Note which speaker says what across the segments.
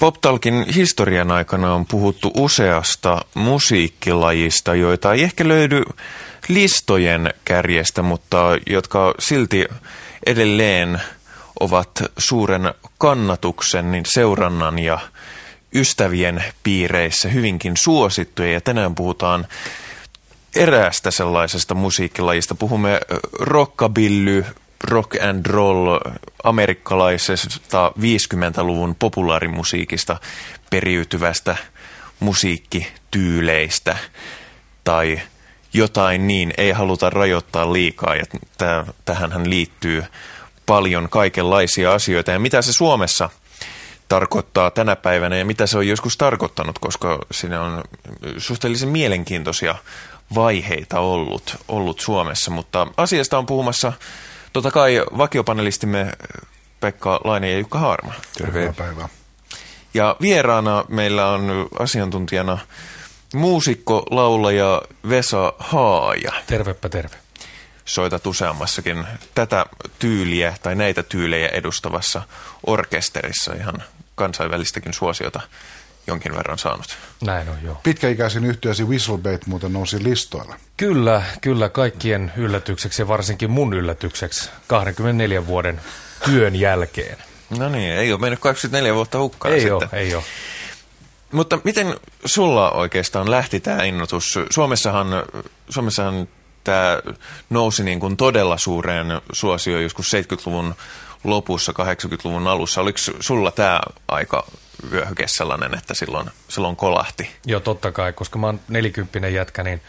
Speaker 1: Poptalkin historian aikana on puhuttu useasta musiikkilajista, joita ei ehkä löydy listojen kärjestä, mutta jotka silti edelleen ovat suuren kannatuksen, niin seurannan ja ystävien piireissä hyvinkin suosittuja. Ja tänään puhutaan eräästä sellaisesta musiikkilajista. Puhumme rockabilly, rock and roll amerikkalaisesta 50-luvun populaarimusiikista periytyvästä musiikkityyleistä tai jotain niin. Ei haluta rajoittaa liikaa ja tähän liittyy paljon kaikenlaisia asioita. Ja mitä se Suomessa tarkoittaa tänä päivänä ja mitä se on joskus tarkoittanut, koska siinä on suhteellisen mielenkiintoisia vaiheita ollut, ollut Suomessa, mutta asiasta on puhumassa Totta kai vakiopanelistimme Pekka Laine ja Jukka Haarma.
Speaker 2: Tervetuloa päivää.
Speaker 1: Ja vieraana meillä on asiantuntijana muusikko, laulaja Vesa Haaja.
Speaker 3: Tervepä terve.
Speaker 1: Soitat useammassakin tätä tyyliä tai näitä tyylejä edustavassa orkesterissa ihan kansainvälistäkin suosiota jonkin verran saanut.
Speaker 3: Näin on, joo.
Speaker 2: Pitkäikäisin yhtiösi Whistlebait muuten nousi listoilla.
Speaker 3: Kyllä, kyllä kaikkien yllätykseksi ja varsinkin mun yllätykseksi 24 vuoden työn jälkeen.
Speaker 1: No niin, ei ole mennyt 24 vuotta hukkaan
Speaker 3: Ei
Speaker 1: sitten.
Speaker 3: ole, ei ole.
Speaker 1: Mutta miten sulla oikeastaan lähti tämä innotus? Suomessahan, Suomessahan tämä nousi niin kuin todella suureen suosioon joskus 70-luvun lopussa, 80-luvun alussa. Oliko sulla tämä aika vyöhyke sellainen, että silloin, silloin kolahti?
Speaker 3: Joo, totta kai, koska mä oon nelikymppinen jätkä, niin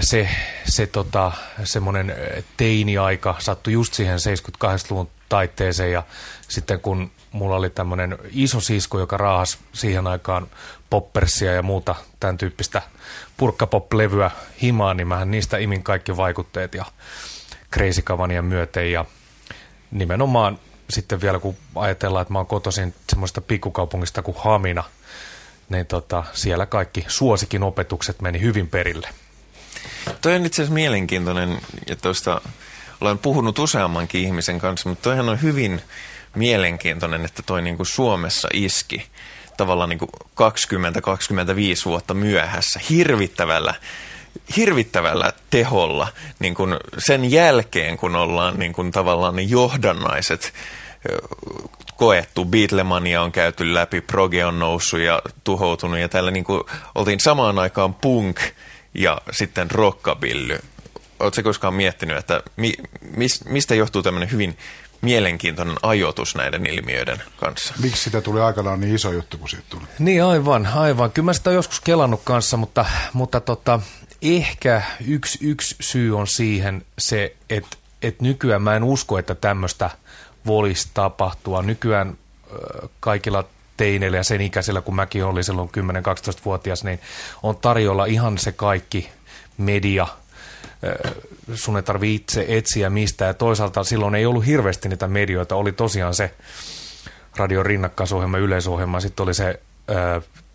Speaker 3: se, se tota, semmoinen teini-aika sattui just siihen 78-luvun taitteeseen ja sitten kun mulla oli tämmöinen iso sisko, joka raahas siihen aikaan poppersia ja muuta tämän tyyppistä purkkapop-levyä himaan, niin mähän niistä imin kaikki vaikutteet ja Crazy Cavania myöten ja nimenomaan sitten vielä kun ajatellaan, että mä oon kotoisin semmoista pikkukaupungista kuin Hamina, niin tota, siellä kaikki suosikin opetukset meni hyvin perille.
Speaker 1: Toi on itse asiassa mielenkiintoinen, että tuosta olen puhunut useammankin ihmisen kanssa, mutta toihan on hyvin mielenkiintoinen, että toi niin kuin Suomessa iski tavallaan niin kuin 20-25 vuotta myöhässä hirvittävällä hirvittävällä teholla niin kuin sen jälkeen, kun ollaan niin kuin tavallaan ne johdannaiset koettu. Beatlemania on käyty läpi, proge on noussut ja tuhoutunut ja tällä niin kuin oltiin samaan aikaan punk ja sitten rockabilly. Oletko koskaan miettinyt, että mi, mis, mistä johtuu tämmöinen hyvin mielenkiintoinen ajoitus näiden ilmiöiden kanssa.
Speaker 2: Miksi sitä tuli aikanaan niin iso juttu, kun siitä tuli?
Speaker 3: Niin aivan, aivan. Kyllä mä sitä joskus kelannut kanssa, mutta, mutta tota, ehkä yksi, yksi syy on siihen se, että, että nykyään mä en usko, että tämmöistä voisi tapahtua. Nykyään kaikilla teineillä ja sen ikäisillä, kun mäkin olin silloin 10-12-vuotias, niin on tarjolla ihan se kaikki media. Sun ei tarvitse itse etsiä mistä. Ja toisaalta silloin ei ollut hirveästi niitä medioita. Oli tosiaan se radion rinnakkaisohjelma, yleisohjelma. Sitten oli se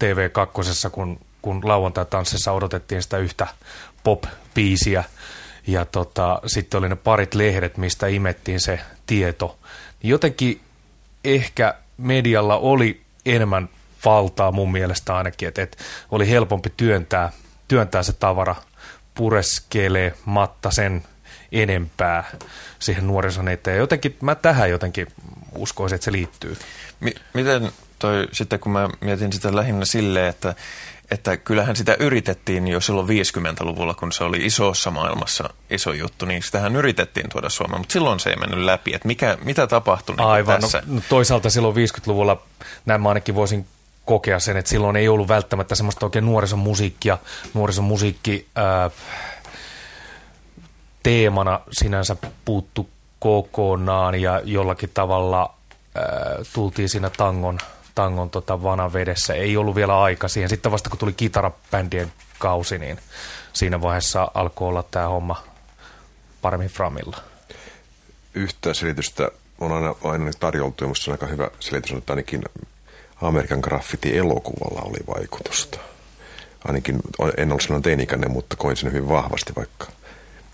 Speaker 3: TV2, kun kun lauantai-tanssissa odotettiin sitä yhtä pop-biisiä. Ja tota, sitten oli ne parit lehdet, mistä imettiin se tieto. Jotenkin ehkä medialla oli enemmän valtaa mun mielestä ainakin, että, että oli helpompi työntää, työntää se tavara pureskelee matta sen enempää siihen nuorison eteen. Jotenkin mä tähän jotenkin uskoisin, että se liittyy.
Speaker 1: M- miten toi, sitten kun mä mietin sitä lähinnä silleen, että että kyllähän sitä yritettiin jo silloin 50-luvulla, kun se oli isossa maailmassa iso juttu, niin sitähän yritettiin tuoda Suomeen, mutta silloin se ei mennyt läpi. Että mikä, mitä tapahtui niin
Speaker 3: Aivan,
Speaker 1: tässä?
Speaker 3: No, toisaalta silloin 50-luvulla näin mä ainakin voisin kokea sen, että silloin ei ollut välttämättä semmoista oikein nuorison musiikkia, nuorison musiikki ää, teemana sinänsä puuttu kokonaan ja jollakin tavalla ää, tultiin siinä tangon tangon tota vanavedessä. Ei ollut vielä aika siihen. Sitten vasta kun tuli kitarabändien kausi, niin siinä vaiheessa alkoi olla tämä homma paremmin framilla.
Speaker 4: Yhtä selitystä on aina, aina tarjoltu, ja minusta on aika hyvä selitys, että ainakin Amerikan graffiti-elokuvalla oli vaikutusta. Ainakin en ollut sellainen teini mutta koin sen hyvin vahvasti, vaikka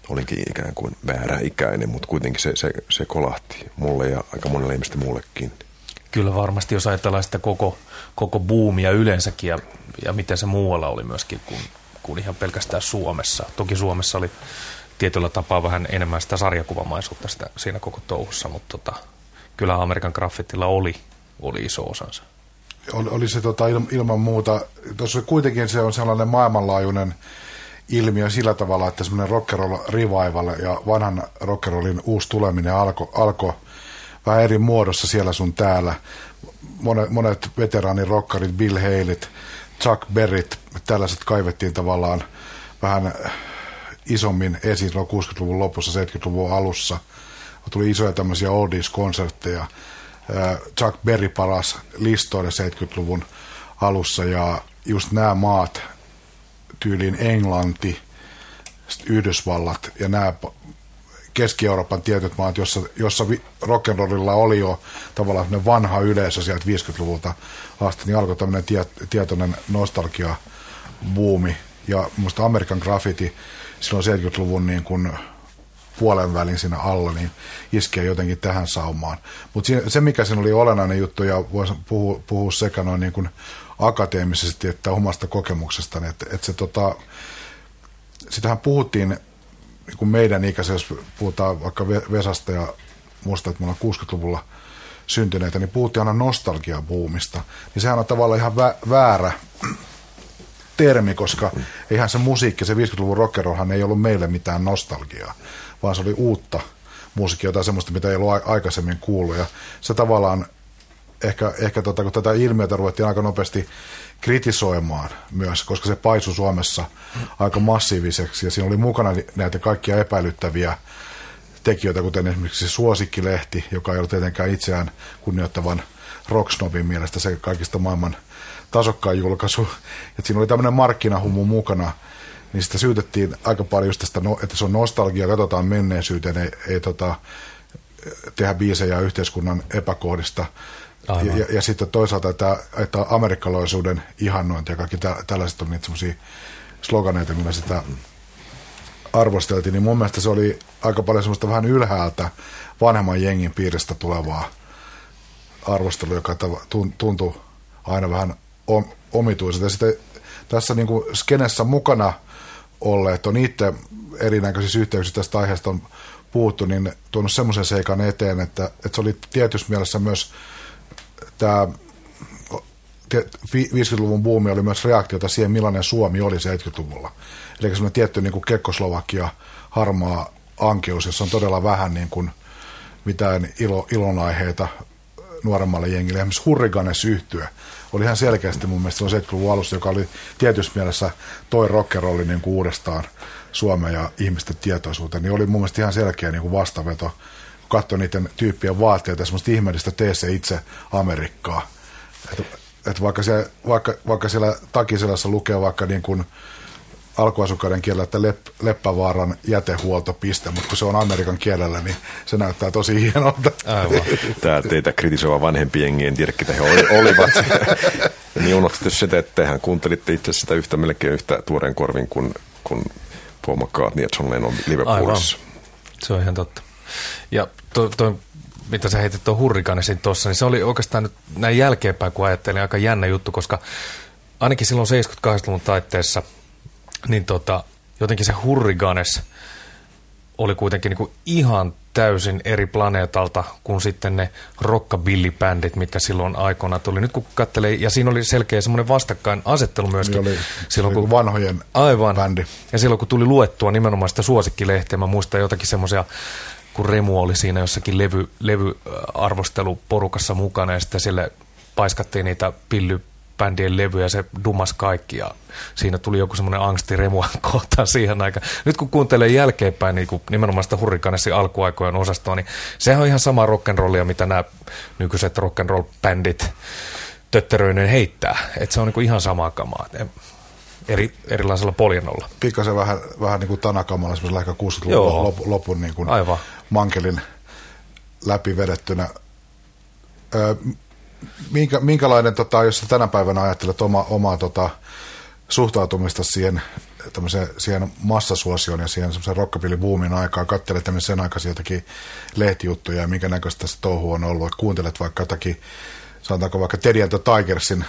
Speaker 4: olinkin ikään kuin väärä ikäinen, mutta kuitenkin se, se, se kolahti mulle ja aika monelle ihmistä muullekin –
Speaker 3: Kyllä varmasti, jos ajatellaan sitä koko, koko buumia yleensäkin ja, ja miten se muualla oli myöskin kuin, kuin ihan pelkästään Suomessa. Toki Suomessa oli tietyllä tapaa vähän enemmän sitä sarjakuvamaisuutta sitä, siinä koko touhussa, mutta tota, kyllä Amerikan graffitilla oli, oli iso osansa.
Speaker 2: Oli, oli se tota, il, ilman muuta, tuossa kuitenkin se on sellainen maailmanlaajuinen ilmiö sillä tavalla, että semmoinen rock'n'roll revival ja vanhan rock'n'rollin uusi tuleminen alkoi alko vähän eri muodossa siellä sun täällä. Monet, monet veteraanin rockarit, Bill Haleyt, Chuck Berryt, tällaiset kaivettiin tavallaan vähän isommin esiin 60-luvun lopussa, 70-luvun alussa. Tuli isoja tämmöisiä oldies-konsertteja. Chuck Berry paras listoille 70-luvun alussa ja just nämä maat, tyyliin Englanti, Yhdysvallat ja nämä Keski-Euroopan tietyt maat, jossa, jossa rock'n'rollilla oli jo tavallaan vanha yleisö sieltä 50-luvulta asti, niin alkoi tämmöinen tie, tietoinen nostalgia buumi. Ja muista Amerikan graffiti silloin 70-luvun niin kuin puolen välin siinä alla, niin iskee jotenkin tähän saumaan. Mutta se, mikä siinä oli olennainen juttu, ja voisi puhua, puhua sekä noin niin kuin akateemisesti että omasta kokemuksestani, että, että se tota, sitähän puhuttiin niin kuin meidän ikäisiä, jos puhutaan vaikka Vesasta ja muista, että me ollaan 60-luvulla syntyneitä, niin puhuttiin aina nostalgiabuumista. Niin sehän on tavallaan ihan vä- väärä termi, koska eihän se musiikki, se 50-luvun rockerohan ei ollut meille mitään nostalgiaa, vaan se oli uutta musiikkia, jotain semmoista, mitä ei ollut aikaisemmin kuullut. Ja se tavallaan, ehkä, ehkä tota, kun tätä ilmiötä ruvettiin aika nopeasti kritisoimaan myös, koska se paisui Suomessa aika massiiviseksi ja siinä oli mukana näitä kaikkia epäilyttäviä tekijöitä, kuten esimerkiksi Suosikkilehti, joka ei ollut tietenkään itseään kunnioittavan rocksnobin mielestä se kaikista maailman tasokkaan julkaisu. Et siinä oli tämmöinen markkinahumu mukana, niin sitä syytettiin aika paljon just tästä, no, että se on nostalgia, katsotaan menneisyyteen, ei, ei tota, tehdä biisejä yhteiskunnan epäkohdista. Ja, ja, sitten toisaalta, että, että amerikkalaisuuden ihannointi ja kaikki tä, tällaiset on niitä sloganeita, millä sitä arvosteltiin, niin mun mielestä se oli aika paljon semmoista vähän ylhäältä vanhemman jengin piiristä tulevaa arvostelua, joka tuntui aina vähän omituiselta. Ja sitten tässä niin kuin skenessä mukana olleet on itse erinäköisissä yhteyksissä tästä aiheesta on puhuttu, niin tuonut semmoisen seikan eteen, että, että se oli tietyssä mielessä myös tämä 50-luvun buumi oli myös reaktiota siihen, millainen Suomi oli 70-luvulla. Eli semmoinen tietty niin Kekkoslovakia harmaa ankeus, jossa on todella vähän niin kuin mitään ilo, ilonaiheita nuoremmalle jengille. Esimerkiksi Hurriganes yhtyä oli ihan selkeästi mun mielestä 70-luvun alussa, joka oli tietyssä mielessä toi rockerolli niin uudestaan Suomen ja ihmisten tietoisuuteen, niin oli mun mielestä ihan selkeä niin kuin vastaveto katsoi niiden tyyppien vaatteita, semmoista ihmeellistä tee se itse Amerikkaa. Että et vaikka, siellä, vaikka, vaikka siellä takiselässä lukee vaikka niin kuin alkuasukkaiden kielellä, että Lepp, Leppävaaran jätehuoltopiste, mutta kun se on Amerikan kielellä, niin se näyttää tosi hienolta.
Speaker 3: Aivan.
Speaker 4: Tämä teitä kritisoiva vanhempi jengi, en tiedä, ketä he olivat. niin unohtatte se, että hän kuuntelitte itse sitä yhtä melkein yhtä tuoreen korvin kuin, kuin Paul McCartney ja John Lennon Liverpoolissa.
Speaker 3: Aivan. Se on ihan totta. Ja toi, toi mitä sä heitit tuon hurrikaanisin tuossa, niin se oli oikeastaan nyt näin jälkeenpäin, kun ajattelin, aika jännä juttu, koska ainakin silloin 78-luvun taitteessa, niin tota, jotenkin se hurrikanes oli kuitenkin niin kuin ihan täysin eri planeetalta kuin sitten ne rockabilly-bändit, mitkä silloin aikoina tuli. Nyt kun katselee, ja siinä oli selkeä semmoinen vastakkain asettelu myöskin.
Speaker 2: Niin oli, silloin, kun, vanhojen
Speaker 3: aivan,
Speaker 2: bändi.
Speaker 3: Ja silloin kun tuli luettua nimenomaan sitä suosikkilehteä, mä muistan jotakin semmoisia kun Remu oli siinä jossakin levy, levyarvosteluporukassa mukana ja sitten sille paiskattiin niitä pillybändien levyjä ja se dumas kaikki ja siinä tuli joku semmoinen angsti Remua kohtaan siihen aikaan. Nyt kun kuuntelee jälkeenpäin niin kuin nimenomaan sitä Hurrikanessin alkuaikojen osastoa, niin sehän on ihan sama rock'n'rollia, mitä nämä nykyiset rock'n'roll-bändit tötteröinen heittää. Että se on niin ihan samaa kamaa eri, erilaisella poljennolla.
Speaker 2: Pikkasen vähän, vähän niin kuin tanakamalla, semmoisella ehkä 60-luvun lopun, lopun niin kuin
Speaker 3: Aivan.
Speaker 2: Mankelin läpi vedettynä. Ö, minkä, minkälainen, tota, jos tänä päivänä ajattelet oma, omaa tota, suhtautumista siihen, siihen massasuosioon ja siihen semmoisen rockabilly-boomin aikaan, katselet sen aikaisia jotakin lehtijuttuja ja minkä näköistä se touhu on ollut, kuuntelet vaikka jotakin sanotaanko vaikka Teddy and Tigersin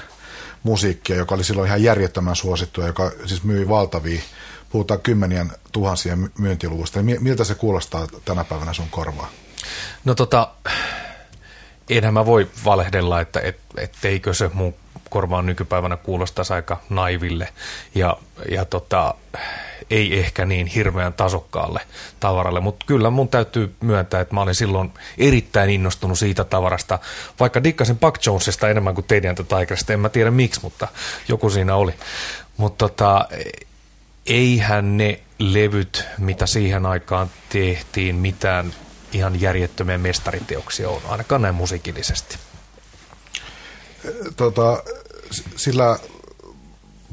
Speaker 2: musiikkia, joka oli silloin ihan järjettömän suosittua, joka siis myi valtavia, puhutaan kymmenien tuhansien myyntiluvusta. Miltä se kuulostaa tänä päivänä sun korvaa?
Speaker 3: No tota, enhän mä voi valehdella, että et, etteikö se mun korvaan nykypäivänä kuulostaisi aika naiville ja, ja tota, ei ehkä niin hirveän tasokkaalle tavaralle, mutta kyllä mun täytyy myöntää, että mä olin silloin erittäin innostunut siitä tavarasta, vaikka dikkasin Buck Jonesista enemmän kuin Teddy Tigerista, en mä tiedä miksi, mutta joku siinä oli. Mutta tota, eihän ne levyt, mitä siihen aikaan tehtiin, mitään ihan järjettömiä mestariteoksia on, ainakaan näin musiikillisesti.
Speaker 2: Tota, sillä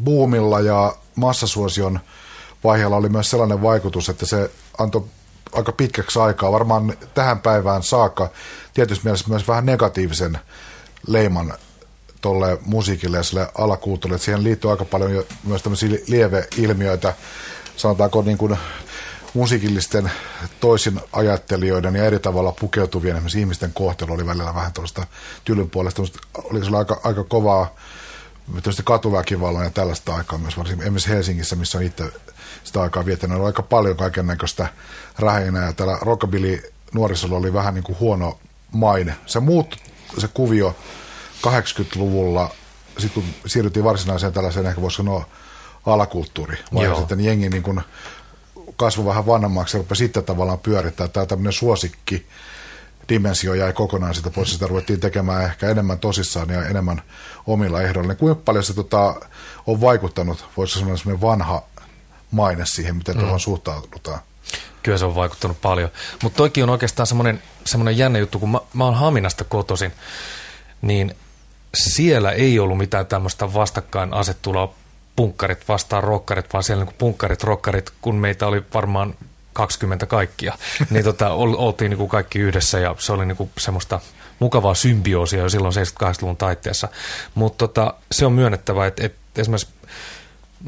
Speaker 2: buumilla ja massasuosion vaiheella oli myös sellainen vaikutus, että se antoi aika pitkäksi aikaa, varmaan tähän päivään saakka, tietysti mielessä myös vähän negatiivisen leiman tuolle musiikille ja sille alakulttuurille. Siihen liittyy aika paljon jo myös tämmöisiä lieveilmiöitä, sanotaanko niin kuin musiikillisten toisin ajattelijoiden ja eri tavalla pukeutuvien esimerkiksi ihmisten kohtelu oli välillä vähän tuosta tylyn puolesta. Oli se aika, aika kovaa katuväkivallan ja tällaista aikaa myös, varsinkin esimerkiksi Helsingissä, missä on itse sitä aikaa viettänyt, on aika paljon kaiken näköistä räheinää ja täällä rockabilly nuorisolla oli vähän niin kuin huono maine. Se muuttui se kuvio 80-luvulla, sitten kun siirryttiin varsinaiseen tällaiseen, ehkä voisi sanoa alakulttuuri, vai sitten jengi niin kuin kasvoi vähän vanhemmaksi ja rupesi sitten tavallaan pyörittää. Tämä tämmöinen suosikki dimensio jäi kokonaan sitä pois. Sitä ruvettiin tekemään ehkä enemmän tosissaan ja enemmän omilla ehdoilla. Niin kuinka paljon se tota, on vaikuttanut, voisi sanoa semmoinen vanha maine siihen, miten mm. tuohon suhtaudutaan?
Speaker 3: Kyllä se on vaikuttanut paljon. Mutta toikin on oikeastaan semmoinen, semmoinen jännä juttu, kun mä, mä oon Haminasta kotosin, niin siellä ei ollut mitään tämmöistä vastakkain asettua punkkarit vastaan rokkarit, vaan siellä niin punkkarit, rokkarit, kun meitä oli varmaan 20 kaikkia, niin tota, oltiin niin kuin kaikki yhdessä ja se oli niin kuin semmoista mukavaa symbioosia jo silloin 78-luvun taitteessa. Mutta tota, se on myönnettävä, että, että esimerkiksi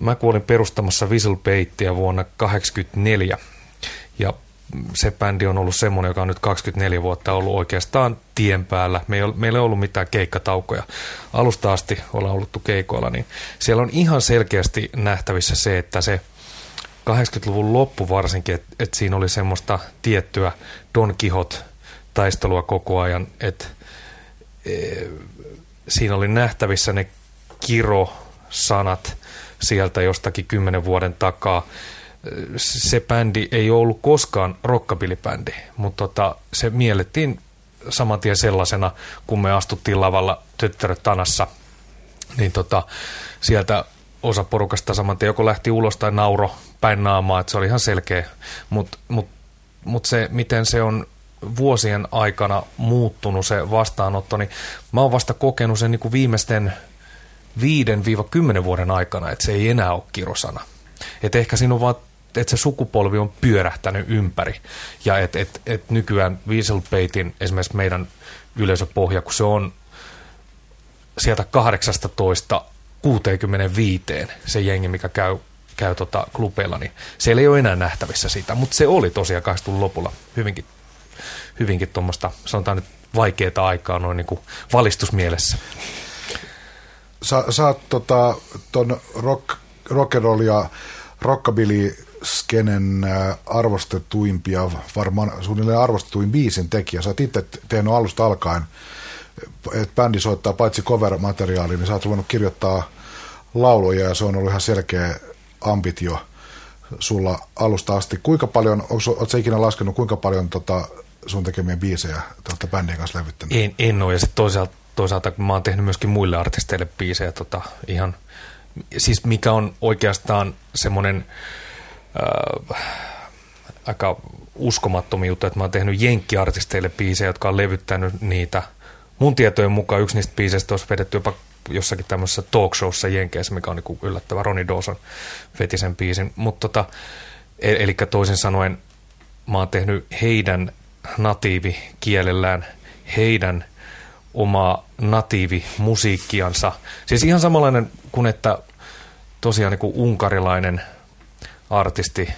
Speaker 3: mä kuolin perustamassa Whistlebaittia vuonna 1984 ja se bändi on ollut semmoinen, joka on nyt 24 vuotta ollut oikeastaan tien päällä. Me meillä ei ollut mitään keikkataukoja. Alusta asti ollaan ollut keikoilla, niin siellä on ihan selkeästi nähtävissä se, että se 80-luvun loppu varsinkin, että, että siinä oli semmoista tiettyä Don Quixote taistelua koko ajan, että e, siinä oli nähtävissä ne kiro-sanat sieltä jostakin kymmenen vuoden takaa se bändi ei ollut koskaan rockabilly-bändi, mutta tota, se miellettiin saman tien sellaisena, kun me astuttiin lavalla tyttäröt tanassa, niin tota, sieltä osa porukasta saman tien joko lähti ulos tai nauro päin naamaa, että se oli ihan selkeä, mutta mut, mut se, miten se on vuosien aikana muuttunut se vastaanotto, niin mä oon vasta kokenut sen niin kuin viimeisten 5-10 vuoden aikana, että se ei enää ole kirosana. Et ehkä siinä on vaan että se sukupolvi on pyörähtänyt ympäri. Ja että et, et nykyään Weaselbaitin esimerkiksi meidän yleisöpohja, kun se on sieltä 18 65 se jengi, mikä käy, käy tota klubeilla, niin siellä ei ole enää nähtävissä sitä, mutta se oli tosiaan 80 lopulla hyvinkin, hyvinkin tuommoista, sanotaan nyt vaikeaa aikaa noin niin kuin valistusmielessä.
Speaker 2: Sä, sä oot tota, ton rock, rock'n'roll ja rockabilly skenen äh, arvostetuimpia, varmaan suunnilleen arvostetuin biisin tekijä. Sä oot itse tehnyt alusta alkaen, että bändi soittaa paitsi cover-materiaalia, niin sä oot ruvennut kirjoittaa lauluja ja se on ollut ihan selkeä ambitio sulla alusta asti. Kuinka paljon, ootko ikinä laskenut, kuinka paljon tota, sun tekemiä biisejä tuota bändin kanssa levyttänyt?
Speaker 3: En, en ole, ja sitten toisaalta, toisaalta mä oon tehnyt myöskin muille artisteille biisejä tota, ihan, siis mikä on oikeastaan semmoinen äh, aika uskomattomia juttuja, että mä oon tehnyt jenkkiartisteille biisejä, jotka on levyttänyt niitä. Mun tietojen mukaan yksi niistä biiseistä olisi vedetty jopa jossakin tämmöisessä talk showssa Jenkeissä, mikä on niin yllättävä. Ronnie Dawson veti sen biisin. Mutta tota, e- eli toisin sanoen mä oon tehnyt heidän natiivikielellään heidän omaa natiivimusiikkiansa. Siis ihan samanlainen kuin että tosiaan niin kuin unkarilainen – artisti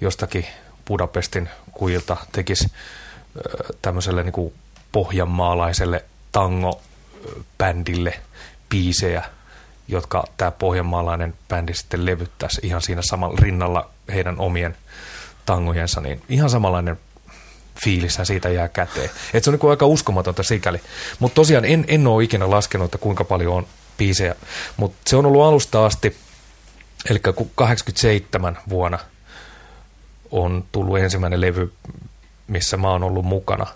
Speaker 3: jostakin Budapestin kujilta tekisi tämmöiselle niin kuin pohjanmaalaiselle tango bändille biisejä, jotka tämä pohjanmaalainen bändi sitten levyttäisi ihan siinä samalla rinnalla heidän omien tangojensa, niin ihan samanlainen fiilissä siitä jää käteen. Et se on niin aika uskomatonta sikäli. Mutta tosiaan en, en ole ikinä laskenut, että kuinka paljon on biisejä, mutta se on ollut alusta asti, eli 87 vuonna on tullut ensimmäinen levy, missä mä oon ollut mukana,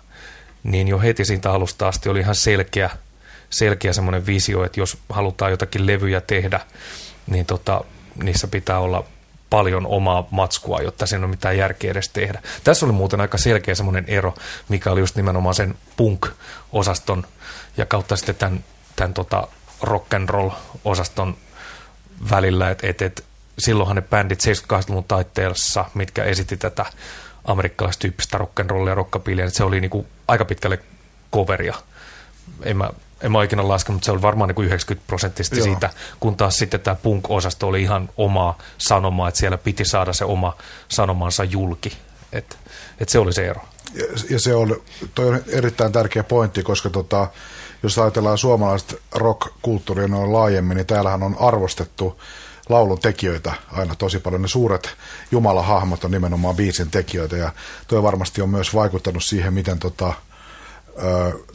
Speaker 3: niin jo heti siitä alusta asti oli ihan selkeä, selkeä semmoinen visio, että jos halutaan jotakin levyjä tehdä, niin tota, niissä pitää olla paljon omaa matskua, jotta sen on mitään järkeä edes tehdä. Tässä oli muuten aika selkeä semmoinen ero, mikä oli just nimenomaan sen punk-osaston ja kautta sitten tämän, tämän tota rock and roll-osaston välillä, että et, et, silloinhan ne bändit 78-luvun taitteessa, mitkä esitti tätä amerikkalaistyyppistä rock'n'rollia ja rockabillia, se oli niinku aika pitkälle coveria. En mä, en mä ikinä laske, mutta se oli varmaan niinku 90 prosenttisesti Joo. siitä, kun taas sitten tämä punk-osasto oli ihan omaa sanomaa, että siellä piti saada se oma sanomansa julki. Et, et se oli se ero.
Speaker 2: Ja, ja se on, toi on erittäin tärkeä pointti, koska tota, jos ajatellaan suomalaista rock-kulttuuria noin laajemmin, niin täällähän on arvostettu laulun tekijöitä aina tosi paljon. Ne suuret jumalahahmot on nimenomaan biisin tekijöitä ja tuo varmasti on myös vaikuttanut siihen, miten tota,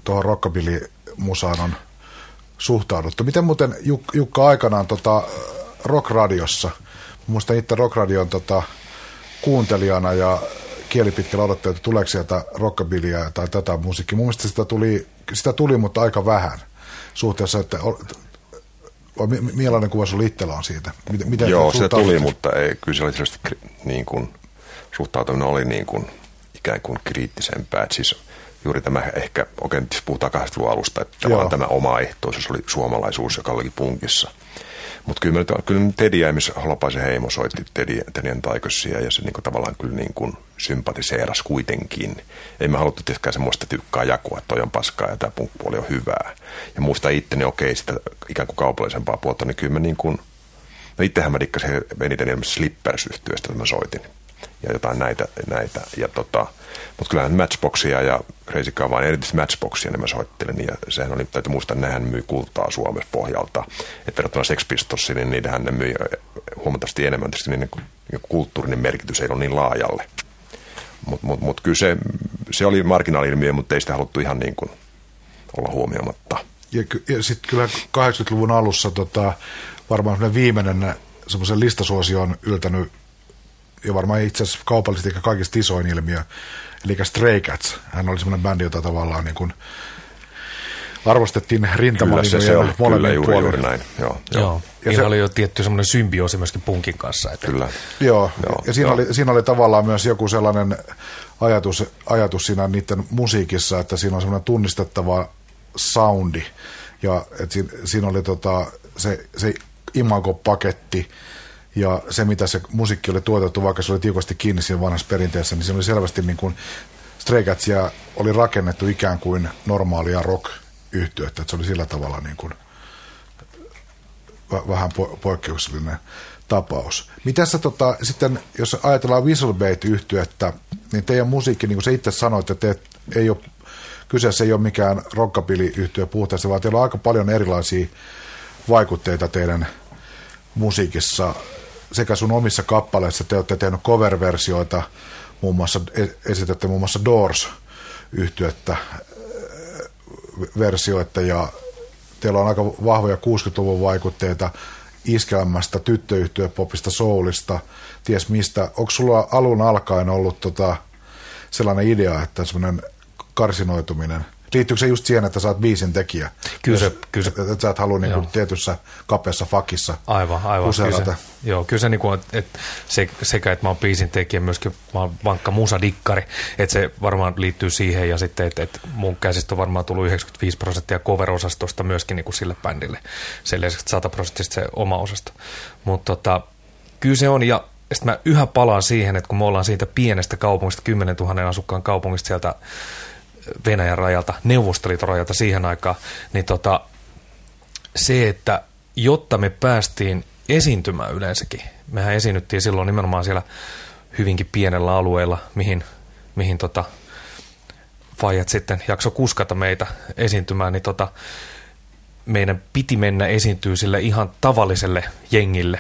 Speaker 2: tuohon rockabilly-musaan on suhtauduttu. Miten muuten Juk- Jukka aikanaan tota, rockradiossa, muistan itse rockradion tota, kuuntelijana ja kielipitkällä odottaa, että tuleeko sieltä rockabillyä tai tätä musiikkia. Mun mielestä sitä tuli, sitä tuli, mutta aika vähän suhteessa, että millainen kuva sinulla itsellä on siitä?
Speaker 4: Miten, miten Joo, se tuli, mutta ei, kyllä se oli niin kuin, suhtautuminen oli niin kuin, ikään kuin kriittisempää. Et siis juuri tämä ehkä, okei, puhutaan 80-luvun alusta, että tämä oma ehtoisuus oli suomalaisuus, joka oli punkissa – mutta kyllä, kyllä Teddy Jäimis Holopaisen heimo soitti Teddyen taikoisia ja se niinku tavallaan kyllä niinku sympatiseeras kuitenkin. Ei me haluttu tietenkään semmoista tykkää jakua, että toi on paskaa ja tämä punkpuoli on hyvää. Ja muista itteni okei sitä ikään kuin kaupallisempaa puolta, niin kyllä mä niin kuin, no itsehän mä dikkasin eniten ilmeisesti Slippers-yhtiöstä, että mä soitin ja jotain näitä. näitä. Ja tota, mutta kyllähän Matchboxia ja Car, vaan erityisesti Matchboxia niin mä soittelin. Ja sehän oli, täytyy muistaa, että nehän myi kultaa Suomessa pohjalta. Että verrattuna Sex Pistolsiin, niin niitähän ne myi huomattavasti enemmän. Tietysti niin kulttuurinen merkitys ei ole niin laajalle. Mutta mut, mut kyllä se, se oli marginaali-ilmiö, mutta ei sitä haluttu ihan niin kuin olla huomioimatta.
Speaker 2: Ja, ja sitten kyllä 80-luvun alussa tota, varmaan viimeinen semmoisen listasuosioon yltänyt ja varmaan itse asiassa kaupallisesti kaikista isoin ilmiö, eli Stray Cats. Hän oli semmoinen bändi, jota tavallaan niin kuin arvostettiin rintamalinjojen
Speaker 4: se, oli, kyllä, juuri, juuri näin. Joo,
Speaker 3: joo. joo. Ja se oli jo tietty semmoinen symbioosi myöskin punkin kanssa.
Speaker 4: Että... Kyllä.
Speaker 2: Joo, joo ja siinä, joo. Oli, siinä oli tavallaan myös joku sellainen ajatus, ajatus siinä niiden musiikissa, että siinä on semmoinen tunnistettava soundi. Ja että siinä, siinä oli tota, se, se imago-paketti, ja se, mitä se musiikki oli tuotettu, vaikka se oli tiukasti kiinni siinä vanhassa perinteessä, niin se oli selvästi niin kuin Stray Catsia oli rakennettu ikään kuin normaalia rock-yhtiötä, että se oli sillä tavalla niin kuin vähän po- poikkeuksellinen tapaus. Mitä sä tota, sitten, jos ajatellaan Whistleblade-yhtiötä, niin teidän musiikki, niin kuin sä itse sanoit, että te ei ole, kyseessä ei ole mikään rockabilly-yhtiö puhtaasti, vaan teillä on aika paljon erilaisia vaikutteita teidän musiikissa sekä sun omissa kappaleissa te olette tehnyt cover-versioita, muun muassa e-, esitätte muun muassa Doors-yhtyettä versioita ja teillä on aika vahvoja 60-luvun vaikutteita iskelmästä, tyttöyhtiöpopista, soulista, ties mistä. Onko sulla alun alkaen ollut tota, sellainen idea, että semmoinen karsinoituminen – Liittyykö se just siihen, että sä oot biisin tekijä?
Speaker 3: Kyllä se, kyllä se.
Speaker 2: Että, että sä et halua niin tietyssä kapeassa fakissa
Speaker 3: Aivan, aivan. Kyllä se, joo, kyllä se, niin kuin, että se, sekä, että mä oon biisin tekijä, myöskin mä oon vankka musadikkari, että se varmaan liittyy siihen ja sitten, että, että mun käsistä on varmaan tullut 95 prosenttia cover-osastosta myöskin niin kuin sille bändille. Sen lisäksi 100 prosenttisesti se oma osasto. Mutta tota, kyllä se on ja sitten mä yhä palaan siihen, että kun me ollaan siitä pienestä kaupungista, 10 000 asukkaan kaupungista sieltä Venäjän rajalta, Neuvostoliiton rajalta siihen aikaan, niin tota, se, että jotta me päästiin esiintymään yleensäkin, mehän esiinnyttiin silloin nimenomaan siellä hyvinkin pienellä alueella, mihin, mihin tota, Fajat sitten jakso kuskata meitä esiintymään, niin tota, meidän piti mennä esiintyä sille ihan tavalliselle jengille,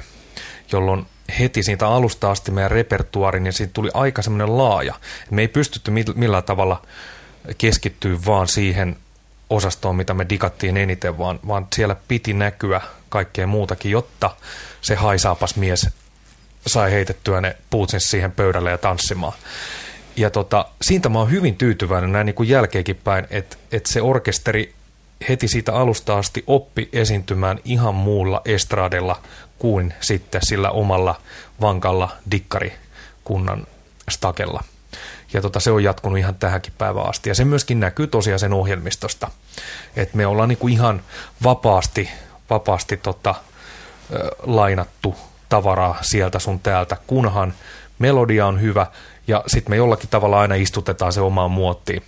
Speaker 3: jolloin heti siitä alusta asti meidän repertuaari, niin siitä tuli aika semmoinen laaja. Me ei pystytty millään tavalla keskittyä vaan siihen osastoon, mitä me digattiin eniten, vaan, vaan siellä piti näkyä kaikkea muutakin, jotta se haisaapas mies sai heitettyä ne puutsin siihen pöydälle ja tanssimaan. Ja tota, siitä mä oon hyvin tyytyväinen näin niin kuin jälkeenkin päin, että, että se orkesteri heti siitä alusta asti oppi esiintymään ihan muulla estradella kuin sitten sillä omalla vankalla dikkarikunnan stakella. Ja tota, se on jatkunut ihan tähänkin päivään asti. Ja se myöskin näkyy tosiaan sen ohjelmistosta. Että me ollaan niinku ihan vapaasti, vapaasti tota, ö, lainattu tavaraa sieltä sun täältä, kunhan melodia on hyvä ja sitten me jollakin tavalla aina istutetaan se omaan muottiin.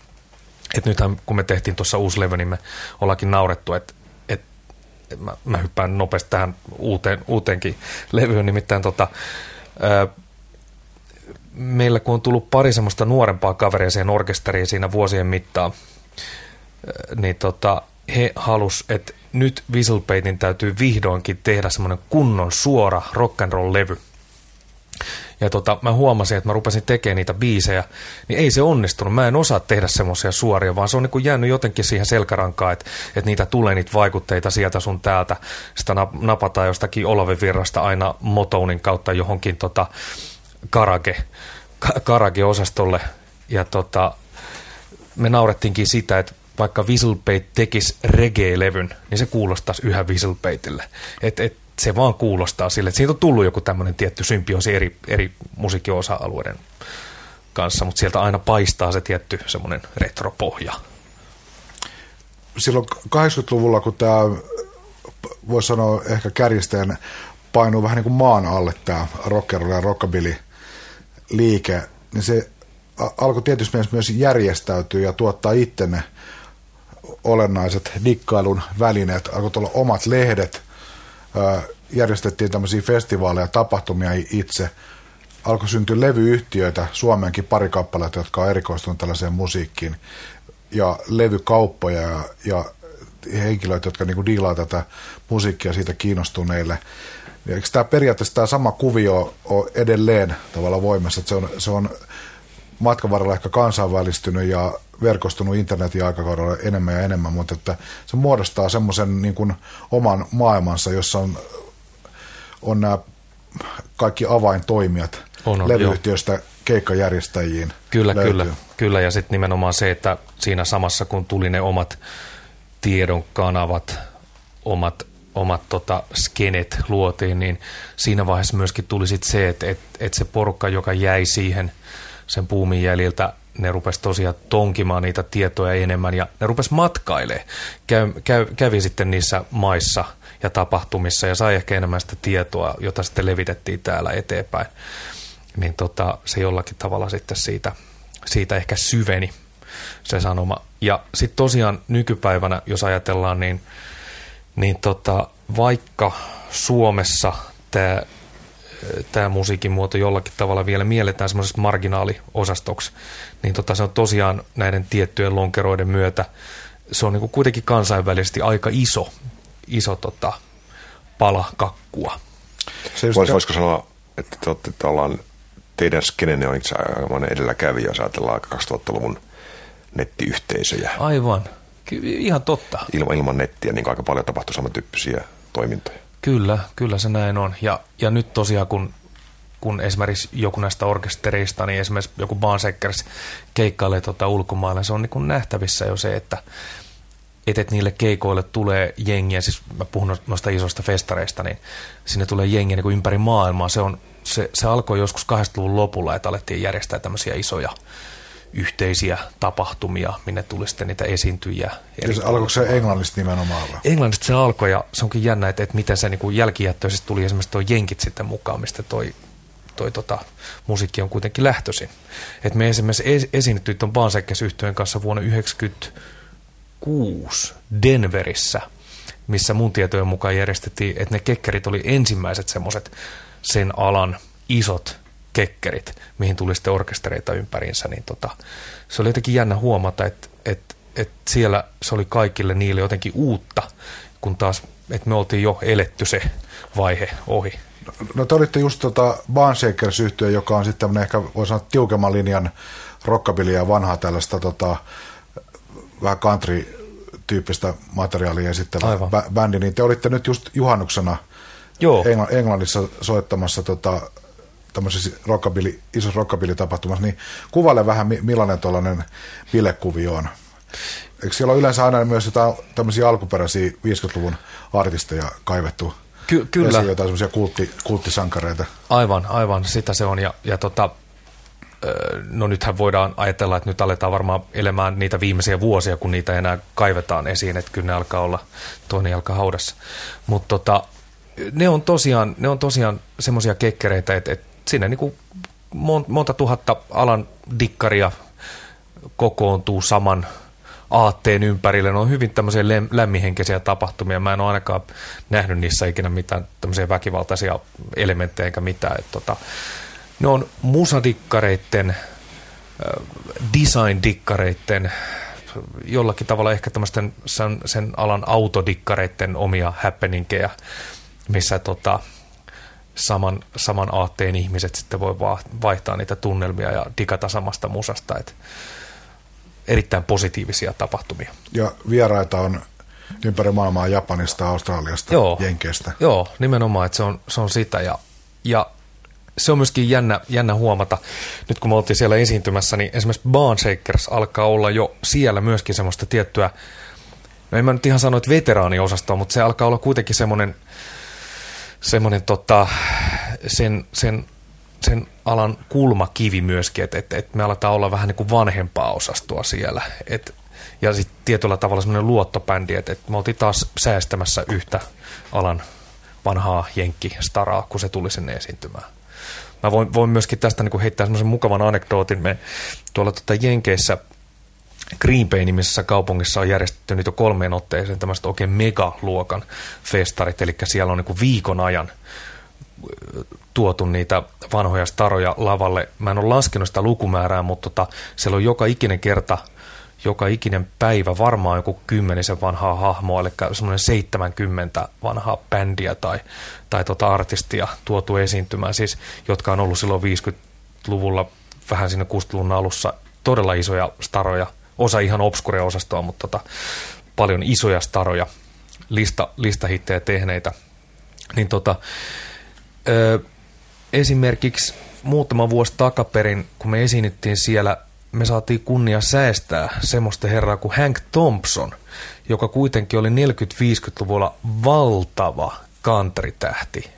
Speaker 3: Et nythän kun me tehtiin tuossa uusi levy, niin me ollaankin naurettu, että et, mä, mä hyppään nopeasti tähän uuteen, uuteenkin levyyn, nimittäin tota, ää, meillä kun on tullut pari semmoista nuorempaa kaveria siihen orkesteriin siinä vuosien mittaan, niin tota, he halus, että nyt Whistlepeitin täytyy vihdoinkin tehdä semmoinen kunnon suora rock and roll levy. Ja tota, mä huomasin, että mä rupesin tekemään niitä biisejä, niin ei se onnistunut. Mä en osaa tehdä semmoisia suoria, vaan se on niin jäänyt jotenkin siihen selkärankaan, että, että niitä tulee niitä vaikutteita sieltä sun täältä. Sitä napataan jostakin Olavevirrasta aina Motounin kautta johonkin tota, karage, karage-osastolle. Ja tota, me naurettiinkin sitä, että vaikka Whistlepate tekisi reggae-levyn, niin se kuulostaisi yhä Whistlepateille. Et, et, se vaan kuulostaa sille, että siitä on tullut joku tämmöinen tietty symbioosi eri, eri musiikin osa-alueiden kanssa, mutta sieltä aina paistaa se tietty semmoinen retropohja.
Speaker 2: Silloin 80-luvulla, kun tämä, voisi sanoa ehkä kärjisteen, painuu vähän niin kuin maan alle tämä rocker ja rockabilly liike, niin se alkoi tietysti myös järjestäytyä ja tuottaa ittenne olennaiset dikkailun välineet, alkoi olla omat lehdet, järjestettiin tämmöisiä festivaaleja, tapahtumia itse, alkoi syntyä levyyhtiöitä, Suomeenkin pari kappaletta, jotka on erikoistunut tällaiseen musiikkiin, ja levykauppoja ja, ja henkilöitä, jotka niinku diilaa tätä musiikkia siitä kiinnostuneille. Eikö tämä periaatteessa tämä sama kuvio on edelleen tavalla voimassa, että se on, se on matkan varrella ehkä kansainvälistynyt ja verkostunut internetin aikakaudella enemmän ja enemmän, mutta että se muodostaa semmoisen niin kuin oman maailmansa, jossa on, on nämä kaikki avaintoimijat on, on, levyyhtiöstä jo. keikkajärjestäjiin.
Speaker 3: Kyllä, löytyy. kyllä, kyllä. Ja sitten nimenomaan se, että siinä samassa kun tuli ne omat tiedon kanavat, omat omat tota, skenet luotiin, niin siinä vaiheessa myöskin tuli sit se, että et, et se porukka, joka jäi siihen sen puumin jäljiltä ne rupes tosiaan tonkimaan niitä tietoja enemmän ja ne rupes matkailemaan. Käy, käy, kävi sitten niissä maissa ja tapahtumissa ja sai ehkä enemmän sitä tietoa, jota sitten levitettiin täällä eteenpäin. Niin tota, se jollakin tavalla sitten siitä, siitä ehkä syveni se sanoma. Ja sitten tosiaan nykypäivänä, jos ajatellaan, niin, niin tota, vaikka Suomessa tämä tämä musiikin muoto jollakin tavalla vielä mielletään semmoisesta marginaaliosastoksi, niin tota, se on tosiaan näiden tiettyjen lonkeroiden myötä, se on niin kuin kuitenkin kansainvälisesti aika iso, iso tota, pala kakkua.
Speaker 4: Se Vois, ka- voisiko sanoa, että te olette tavallaan, teidän skenenne on itse asiassa edelläkävijä, jos ajatellaan 2000-luvun nettiyhteisöjä.
Speaker 3: Aivan, Ky- ihan totta.
Speaker 4: Ilman, ilman nettiä niin aika paljon tapahtui samantyyppisiä toimintoja.
Speaker 3: Kyllä, kyllä se näin on. Ja, ja nyt tosiaan, kun, kun esimerkiksi joku näistä orkestereista, niin esimerkiksi joku Baansekkers keikkailee tuota ulkomailla, se on niin kuin nähtävissä jo se, että et, et niille keikoille tulee jengiä, siis mä puhun noista isoista festareista, niin sinne tulee jengiä niin kuin ympäri maailmaa. Se, on, se, se alkoi joskus 80-luvun lopulla, että alettiin järjestää tämmöisiä isoja yhteisiä tapahtumia, minne tuli sitten niitä esiintyjiä.
Speaker 2: Se alkoiko se englannista nimenomaan? Vai?
Speaker 3: Englannista se alkoi ja se onkin jännä, että, että miten se niin kuin jälkijättöisesti tuli esimerkiksi tuo jenkit sitten mukaan, mistä toi, toi tota, musiikki on kuitenkin lähtöisin. Et me esimerkiksi esiinnyttiin tuon Baansekkes yhtyeen kanssa vuonna 1996 Denverissä, missä mun tietojen mukaan järjestettiin, että ne kekkerit oli ensimmäiset semmoiset sen alan isot kekkerit, mihin tuli sitten orkestereita ympäriinsä, niin tota, se oli jotenkin jännä huomata, että, että, että siellä se oli kaikille niille jotenkin uutta, kun taas, että me oltiin jo eletty se vaihe ohi.
Speaker 2: No te olitte just tota Barnshakers yhtiö, joka on sitten ehkä voi sanoa tiukemman linjan rockabilly ja vanhaa tällaista tota, vähän country-tyyppistä materiaalia esittävä bä- bändi, niin te olitte nyt just juhannuksena Joo. Engl- Englannissa soittamassa tota, tämmöisessä rockabilly, isossa rockabilly-tapahtumassa, niin kuvaile vähän millainen tuollainen bilekuvio on. Eikö siellä ole yleensä aina myös jotain tämmöisiä alkuperäisiä 50-luvun artisteja kaivettu
Speaker 3: Ky- kyllä.
Speaker 2: esiin, jotain semmoisia kultti, kulttisankareita?
Speaker 3: Aivan, aivan, sitä se on. Ja, ja tota, no nythän voidaan ajatella, että nyt aletaan varmaan elämään niitä viimeisiä vuosia, kun niitä enää kaivetaan esiin, että kyllä ne alkaa olla toinen jalka haudassa. Mutta tota, ne on tosiaan, ne on tosiaan semmoisia kekkereitä, että, että sinne niin kuin monta tuhatta alan dikkaria kokoontuu saman aatteen ympärille. Ne on hyvin tämmöisiä lämmihenkeisiä tapahtumia. Mä en ole ainakaan nähnyt niissä ikinä mitään tämmöisiä väkivaltaisia elementtejä eikä mitään. Että tota, ne on musadikkareitten, design-dikkareitten, jollakin tavalla ehkä tämmöisten sen, sen alan autodikkareitten omia happeningkeja, missä tota, saman, saman aatteen ihmiset sitten voi vaihtaa niitä tunnelmia ja digata samasta musasta. Et erittäin positiivisia tapahtumia.
Speaker 2: Ja vieraita on ympäri maailmaa Japanista, Australiasta, Joo. Jenkeistä.
Speaker 3: Joo, nimenomaan, että se on, se on sitä. Ja, ja se on myöskin jännä, jännä huomata, nyt kun me oltiin siellä esiintymässä, niin esimerkiksi Barnshakers alkaa olla jo siellä myöskin semmoista tiettyä, no en mä nyt ihan sano, että veteraaniosastoa, mutta se alkaa olla kuitenkin semmoinen, semmoinen tota, sen, sen, sen alan kulmakivi myöskin, että, että, että me aletaan olla vähän niin kuin vanhempaa osastoa siellä. Et, ja sitten tietyllä tavalla semmoinen luottobändi, että, että me oltiin taas säästämässä yhtä alan vanhaa jenkkistaraa, kun se tuli sinne esiintymään. Mä voin, voin myöskin tästä niin heittää semmoisen mukavan anekdootin. Me tuolla tuota Jenkeissä Green Bay-nimisessä kaupungissa on järjestetty jo kolmeen otteeseen tämmöiset oikein megaluokan festarit, eli siellä on niin viikon ajan tuotu niitä vanhoja staroja lavalle. Mä en ole laskenut sitä lukumäärää, mutta tota, siellä on joka ikinen kerta – joka ikinen päivä varmaan joku kymmenisen vanhaa hahmoa, eli semmoinen 70 vanhaa bändiä tai, tai tota artistia tuotu esiintymään, siis, jotka on ollut silloin 50-luvulla vähän sinne 60-luvun alussa todella isoja staroja, osa ihan obskurea osastoa, mutta tota, paljon isoja staroja, lista, listahittejä tehneitä. Niin tota, ö, esimerkiksi muutama vuosi takaperin, kun me esiinnyttiin siellä me saatiin kunnia säästää semmoista herraa kuin Hank Thompson, joka kuitenkin oli 40-50-luvulla valtava kantritähti.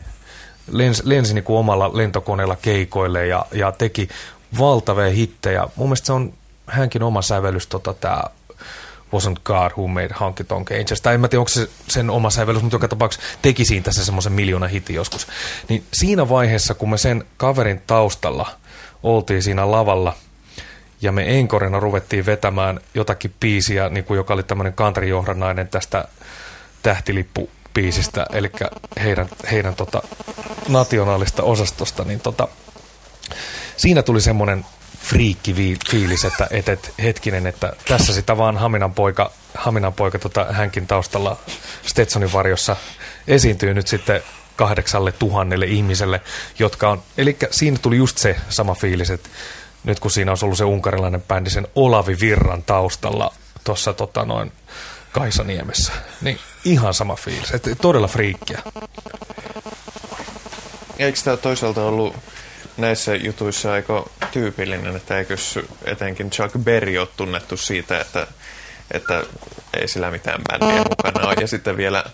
Speaker 3: Lens, lensi niin kuin omalla lentokoneella keikoille ja, ja teki valtavia hittejä. Mun mielestä se on hänkin oma sävellys, tota, tämä Wasn't God Who Made Honky Tonk Angels. Tai en mä tiedä, onko se sen oma sävellys, mutta joka tapauksessa teki siinä tässä semmoisen miljoona hitti joskus. Niin siinä vaiheessa, kun me sen kaverin taustalla oltiin siinä lavalla – ja me enkorina ruvettiin vetämään jotakin biisiä, niin kuin, joka oli tämmöinen kantrijohdannainen tästä tähtilippupiisistä, eli heidän, heidän tota, nationaalista osastosta, niin tota, siinä tuli semmoinen friikki fiilis, että et, et, hetkinen, että tässä sitä vaan Haminan poika, Haminan poika tota, hänkin taustalla Stetsonin varjossa esiintyy nyt sitten kahdeksalle tuhannelle ihmiselle, jotka on, eli siinä tuli just se sama fiilis, että nyt kun siinä olisi ollut se unkarilainen bändi sen Olavi Virran taustalla tuossa tota noin Kaisaniemessä, niin ihan sama fiilis, että todella friikkiä.
Speaker 1: Eikö tämä toisaalta ollut näissä jutuissa aika tyypillinen, että eikö etenkin Chuck Berry ole tunnettu siitä, että, että ei sillä mitään bändiä mukana ole. Ja sitten vielä,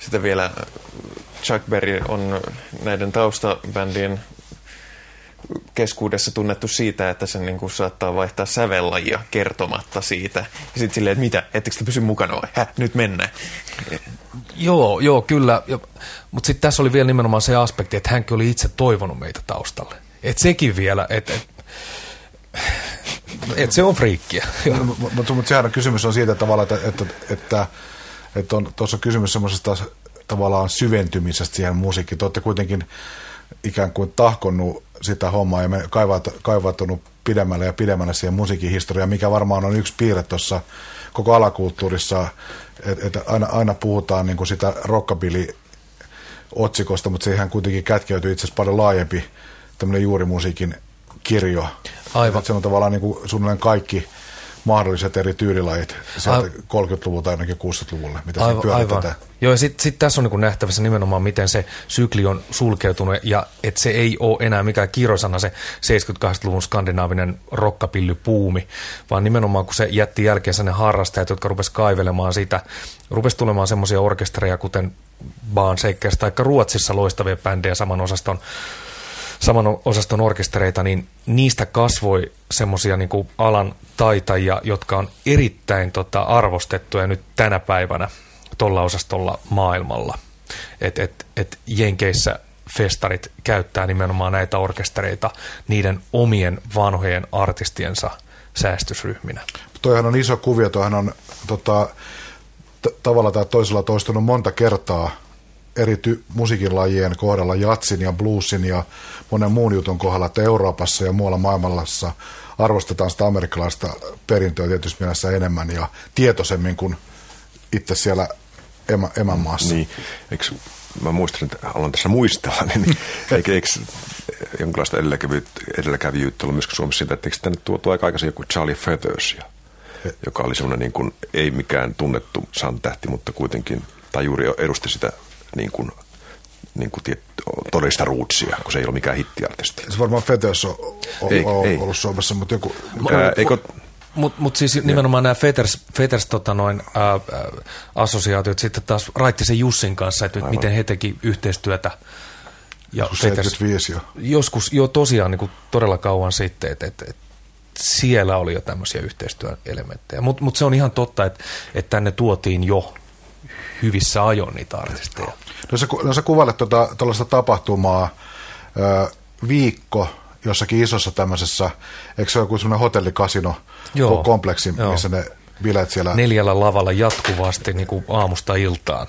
Speaker 1: sitten vielä Chuck Berry on näiden taustabändien keskuudessa tunnettu siitä, että se niin kuin saattaa vaihtaa sävellajia kertomatta siitä. Ja sitten silleen, että mitä, ettekö te pysy mukana vai? Häh, nyt mennään.
Speaker 3: Joo, joo, kyllä. Mutta sitten tässä oli vielä nimenomaan se aspekti, että hänkin oli itse toivonut meitä taustalle. Että sekin vielä, että et, et se on friikkiä.
Speaker 2: Mutta mut sehän on kysymys on siitä tavalla, että, että, että, että on tuossa kysymys semmoisesta tavallaan syventymisestä siihen musiikkiin. Te olette kuitenkin ikään kuin tahkonnut sitä hommaa ja me kaivat, kaivattunut pidemmälle ja pidemmälle siihen musiikin historiaan, mikä varmaan on yksi piirre tuossa koko alakulttuurissa, että et aina, aina puhutaan niin kuin sitä rockabilly otsikosta, mutta siihen kuitenkin kätkeytyy itse asiassa paljon laajempi tämmöinen juurimusiikin kirjo.
Speaker 3: Aivan.
Speaker 2: Et se on tavallaan niin kuin suunnilleen kaikki mahdolliset eri tyylilajit sieltä
Speaker 3: Ai-
Speaker 2: 30-luvulta ainakin 60-luvulle, mitä
Speaker 3: Aivan,
Speaker 2: siinä
Speaker 3: aivan. Joo, ja sitten sit tässä on niin nähtävissä nimenomaan, miten se sykli on sulkeutunut, ja että se ei ole enää mikään kirosana se 70-80-luvun skandinaavinen rokkapillypuumi, vaan nimenomaan kun se jätti jälkeensä ne harrastajat, jotka rupes kaivelemaan sitä, rupes tulemaan semmoisia orkestereja, kuten Baan Shakers, tai Ruotsissa loistavia bändejä saman osaston saman osaston orkestereita, niin niistä kasvoi semmoisia niin alan taitajia, jotka on erittäin tota, arvostettuja nyt tänä päivänä tuolla osastolla maailmalla. Et, et, et Jenkeissä festarit käyttää nimenomaan näitä orkestereita niiden omien vanhojen artistiensa säästysryhminä.
Speaker 2: Toihan on iso kuvio, toihan on tota, t- tavalla tai toisella toistunut monta kertaa eri ty- musiikin lajien kohdalla, jatsin ja bluesin ja monen muun jutun kohdalla, että Euroopassa ja muualla maailmassa arvostetaan sitä amerikkalaista perintöä tietysti mielessä enemmän ja tietoisemmin kuin itse siellä emä, emänmaassa.
Speaker 4: Niin, eikö, mä muistan, että haluan tässä muistella, niin eikö, eikö jonkinlaista edelläkäviyttä, edelläkävijyyttä ollut myöskin Suomessa siitä, että eikö tänne tuotu aika aikaisin joku Charlie Feathers, ja, joka oli semmoinen niin kuin, ei mikään tunnettu santähti, mutta kuitenkin, tai juuri edusti sitä niin kuin, niin kuin tiet, todellista rootsia, kun se ei ole mikään hittiartisti.
Speaker 2: Se varmaan Fetös on, on,
Speaker 4: Ei,
Speaker 2: on
Speaker 4: ei.
Speaker 2: ollut Suomessa, mutta joku...
Speaker 4: Ää, eikö,
Speaker 3: Mutta mut siis nimenomaan nämä Feters, Feters tota noin, ää, ää, assosiaatiot sitten taas Raittisen Jussin kanssa, että nyt miten he teki yhteistyötä. Ja
Speaker 2: Joskus
Speaker 3: Feters-
Speaker 2: 75 jo.
Speaker 3: Joskus jo tosiaan niin kuin todella kauan sitten, että, että, että siellä oli jo tämmöisiä yhteistyöelementtejä. Mutta mut se on ihan totta, että, että tänne tuotiin jo hyvissä ajoin niitä artisteja.
Speaker 2: No sä, no sä kuvailet tuota, tuollaista tapahtumaa ö, viikko jossakin isossa tämmöisessä, eikö se ole joku semmoinen hotellikasino
Speaker 3: Joo.
Speaker 2: kompleksi,
Speaker 3: Joo.
Speaker 2: missä ne bileet siellä
Speaker 3: Neljällä lavalla jatkuvasti niin kuin aamusta iltaan,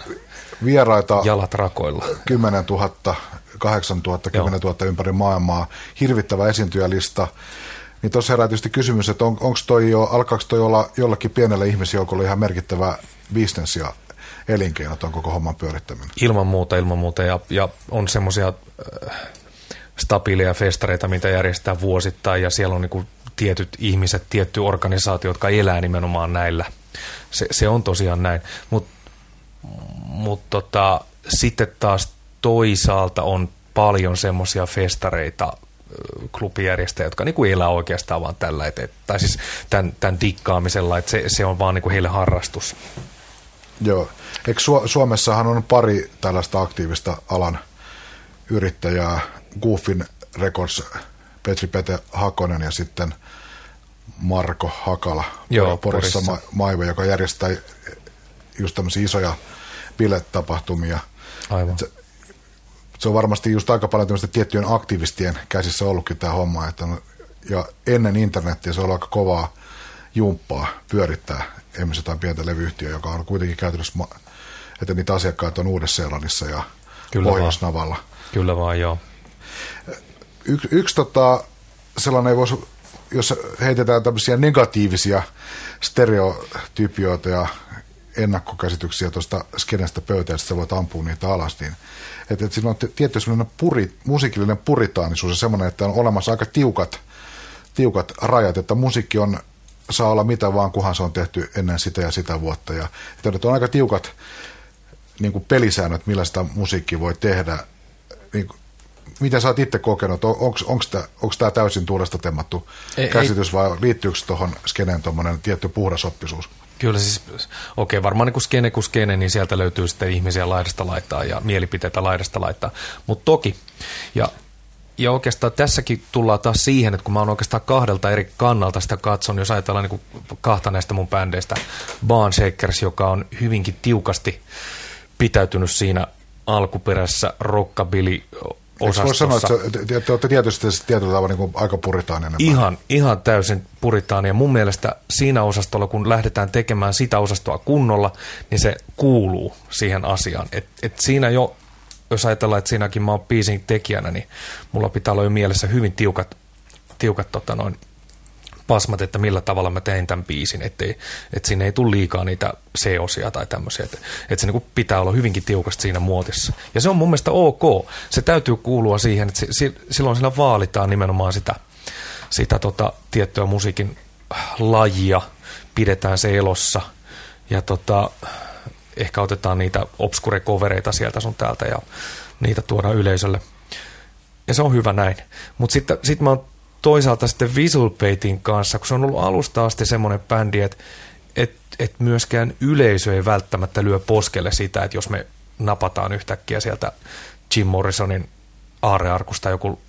Speaker 2: vieraita
Speaker 3: jalat rakoilla.
Speaker 2: 10 000, 8 000, 10 000 ympäri maailmaa, hirvittävä esiintyjälista. Niin tuossa herää tietysti kysymys, että on, onko toi jo, alkaako toi olla jollakin pienelle ihmisjoukolle ihan merkittävä business ja elinkeino tuon koko homman pyörittäminen?
Speaker 3: Ilman muuta, ilman muuta. Ja, ja on semmoisia äh, stabiileja festareita, mitä järjestetään vuosittain, ja siellä on niinku tietyt ihmiset, tietty organisaatio, jotka elää nimenomaan näillä. Se, se on tosiaan näin. Mutta mut tota, sitten taas toisaalta on paljon semmoisia festareita, ö, klubijärjestäjä, jotka niinku elää oikeastaan vaan tällä, et, et, tai siis tämän, tämän dikkaamisella, että se, se on vaan niinku heille harrastus.
Speaker 2: Joo. Eikö Su- Suomessahan on pari tällaista aktiivista alan yrittäjää, Goofin Records, Petri Pete Hakonen ja sitten Marko Hakala
Speaker 3: Joo,
Speaker 2: Porissa,
Speaker 3: Porissa.
Speaker 2: Ma- Maive, joka järjestää just tämmöisiä isoja biletapahtumia.
Speaker 3: Aivan.
Speaker 2: Se, se on varmasti just aika paljon tämmöistä tiettyjen aktivistien käsissä ollutkin tämä homma. Että on, ja ennen internettiä se on aika kovaa jumppaa pyörittää esimerkiksi jotain pientä levyyhtiöä, joka on kuitenkin käytännössä, ma- että niitä asiakkaita on Uudessa-Seelannissa ja
Speaker 3: Kyllä
Speaker 2: Pohjois-Navalla.
Speaker 3: Kyllä vaan, joo.
Speaker 2: Yksi, yksi tota, sellainen voisi, jos heitetään tämmöisiä negatiivisia stereotypioita ja ennakkokäsityksiä tuosta skenestä pöytään, että sä voit ampua niitä alas, niin että, että siinä on tietty sellainen puri, musiikillinen puritaanisuus ja semmoinen, että on olemassa aika tiukat, tiukat rajat, että musiikki on, saa olla mitä vaan, kunhan se on tehty ennen sitä ja sitä vuotta. Ja, että on aika tiukat niin kuin pelisäännöt, millä sitä musiikkia voi tehdä. Niin kuin, miten sä oot itse kokenut? Onko tämä täysin tuulesta temmattu
Speaker 3: Ei-
Speaker 2: käsitys vai liittyykö tuohon skeneen tuommoinen tietty puhdasoppisuus?
Speaker 3: Kyllä siis, okei, okay, varmaan niin kuin skene kuin skene, niin sieltä löytyy sitten ihmisiä laidasta laittaa ja mielipiteitä laidasta laittaa. Mutta toki, ja, ja oikeastaan tässäkin tullaan taas siihen, että kun mä oon oikeastaan kahdelta eri kannalta sitä katson, jos ajatellaan niin kuin kahta näistä mun bändeistä, Barn Shakers, joka on hyvinkin tiukasti pitäytynyt siinä alkuperäisessä rockabilly
Speaker 2: Eikö voi sanoa,
Speaker 3: osastossa.
Speaker 2: että te, te, te olette tietysti tietyllä tavalla niin aika puritaaninen?
Speaker 3: Ihan, ihan täysin puritaani. Ja mun mielestä siinä osastolla, kun lähdetään tekemään sitä osastoa kunnolla, niin se kuuluu siihen asiaan. Et, et siinä jo, jos ajatellaan, että siinäkin mä oon biisin tekijänä, niin mulla pitää olla jo mielessä hyvin tiukat, tiukat tota noin, pasmat, että millä tavalla mä tein tämän biisin, ettei, että sinne ei tule liikaa niitä C-osia tai tämmöisiä, että, että se niin pitää olla hyvinkin tiukasti siinä muotissa. Ja se on mun mielestä ok, se täytyy kuulua siihen, että se, silloin siinä vaalitaan nimenomaan sitä, sitä tota, tiettyä musiikin lajia, pidetään se elossa ja tota, ehkä otetaan niitä obscure-kovereita sieltä sun täältä ja niitä tuodaan yleisölle. Ja se on hyvä näin. Mutta sitten sit mä oon toisaalta sitten Visual Paitin kanssa, kun se on ollut alusta asti semmoinen bändi, että et, et myöskään yleisö ei välttämättä lyö poskelle sitä, että jos me napataan yhtäkkiä sieltä Jim Morrisonin aarearkusta joku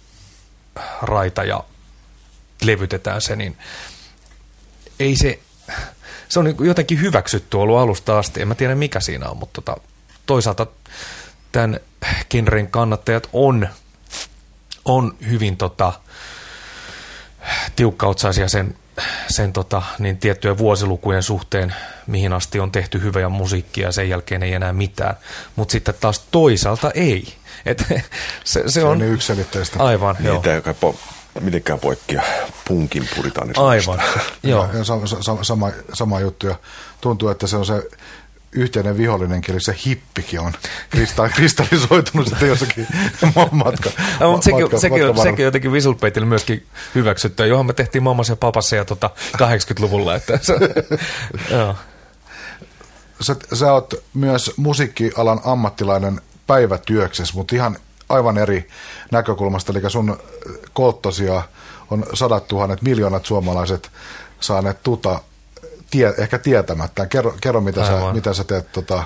Speaker 3: raita ja levytetään se, niin ei se, se on niin jotenkin hyväksytty ollut alusta asti. En mä tiedä mikä siinä on, mutta tota, toisaalta tämän genren kannattajat on, on hyvin tota, tiukkautsaisia sen, sen tota, niin tiettyjen vuosilukujen suhteen, mihin asti on tehty hyvää musiikkia ja sen jälkeen ei enää mitään. Mutta sitten taas toisaalta ei. Et, se, se,
Speaker 2: se
Speaker 3: on,
Speaker 2: on niin yksilitteistä.
Speaker 3: Aivan,
Speaker 4: niin, joo. Tämä po, mitenkään poikkea punkin
Speaker 3: puritaanisesta. Aivan,
Speaker 2: joo. Ja, ja sama, sama, sama juttu ja tuntuu, että se on se yhteinen vihollinen, eli se hippikin on kristallisoitunut sitten jossakin matka.
Speaker 3: No, mutta sekin, matka, sekin, matka sekin jotenkin Visual myöskin hyväksytty, johon me tehtiin ja papassa ja tota 80-luvulla. Että se, joo.
Speaker 2: Sä, sä oot myös musiikkialan ammattilainen päivätyöksessä, mutta ihan aivan eri näkökulmasta, eli sun kolttosia on sadat tuhannet, miljoonat suomalaiset saaneet tuta tie, ehkä tietämättä. Kerro, kerro mitä, sä, mitä sä teet tota,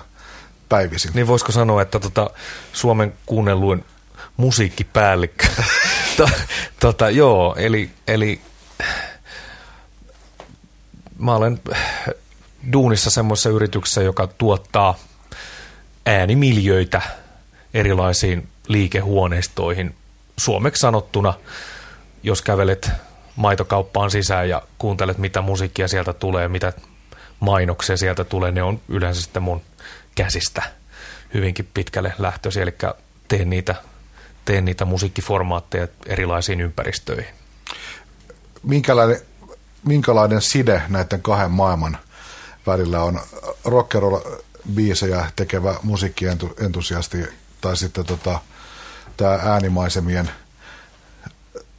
Speaker 2: päivisin.
Speaker 3: Niin voisiko sanoa, että tota, Suomen kuunnelluin musiikkipäällikkö. tota, joo, eli, eli mä olen duunissa semmoisessa yrityksessä, joka tuottaa äänimiljöitä erilaisiin liikehuoneistoihin. Suomeksi sanottuna, jos kävelet maitokauppaan sisään ja kuuntelet, mitä musiikkia sieltä tulee, mitä mainoksia sieltä tulee, ne on yleensä sitten mun käsistä hyvinkin pitkälle lähtöisiä, eli teen niitä, teen niitä musiikkiformaatteja erilaisiin ympäristöihin.
Speaker 2: Minkälainen, minkälainen side näiden kahden maailman välillä on rockerolla biisejä tekevä musiikkientusiasti tai sitten tota, tämä äänimaisemien –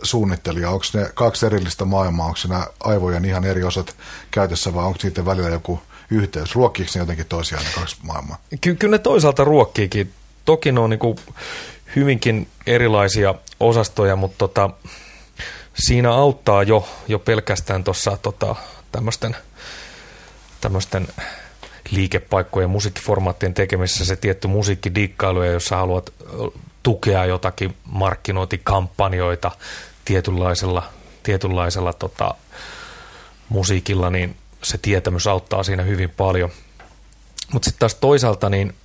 Speaker 2: suunnittelija, onko ne kaksi erillistä maailmaa, onko nämä aivojen ihan eri osat käytössä vai onko niiden välillä joku yhteys? Ruokkiiko ne jotenkin toisiaan ne kaksi maailmaa?
Speaker 3: Ky- kyllä ne toisaalta ruokkiikin. Toki ne on niin hyvinkin erilaisia osastoja, mutta tota, siinä auttaa jo, jo pelkästään tuossa tota, tämmöisten tämmöisten liikepaikkojen musiikkiformaattien tekemisessä se tietty musiikkidikkailu, ja jos sä haluat tukea jotakin markkinointikampanjoita tietynlaisella, tietynlaisella tota, musiikilla, niin se tietämys auttaa siinä hyvin paljon. Mutta sitten taas toisaalta niin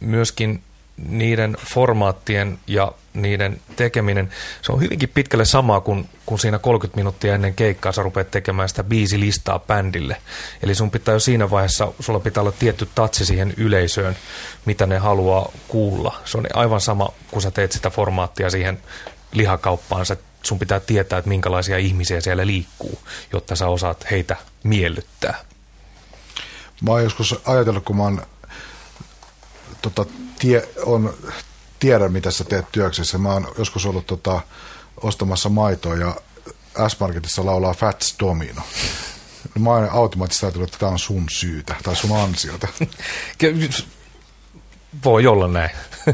Speaker 3: myöskin niiden formaattien ja niiden tekeminen, se on hyvinkin pitkälle sama kuin, kuin siinä 30 minuuttia ennen keikkaa sä rupeat tekemään sitä biisilistaa bändille. Eli sun pitää jo siinä vaiheessa, sulla pitää olla tietty tatsi siihen yleisöön, mitä ne haluaa kuulla. Se on aivan sama, kun sä teet sitä formaattia siihen lihakauppaan, sä, sun pitää tietää, että minkälaisia ihmisiä siellä liikkuu, jotta sä osaat heitä miellyttää.
Speaker 2: Mä oon joskus ajatellut, kun mä oon tota, tie, on, tiedän, mitä sä teet työksessä. Mä oon joskus ollut tota, ostamassa maitoa ja S-Marketissa laulaa Fats Domino. Mä oon automaattisesti ajatellut, että tämä on sun syytä tai sun ansiota.
Speaker 3: Voi olla näin.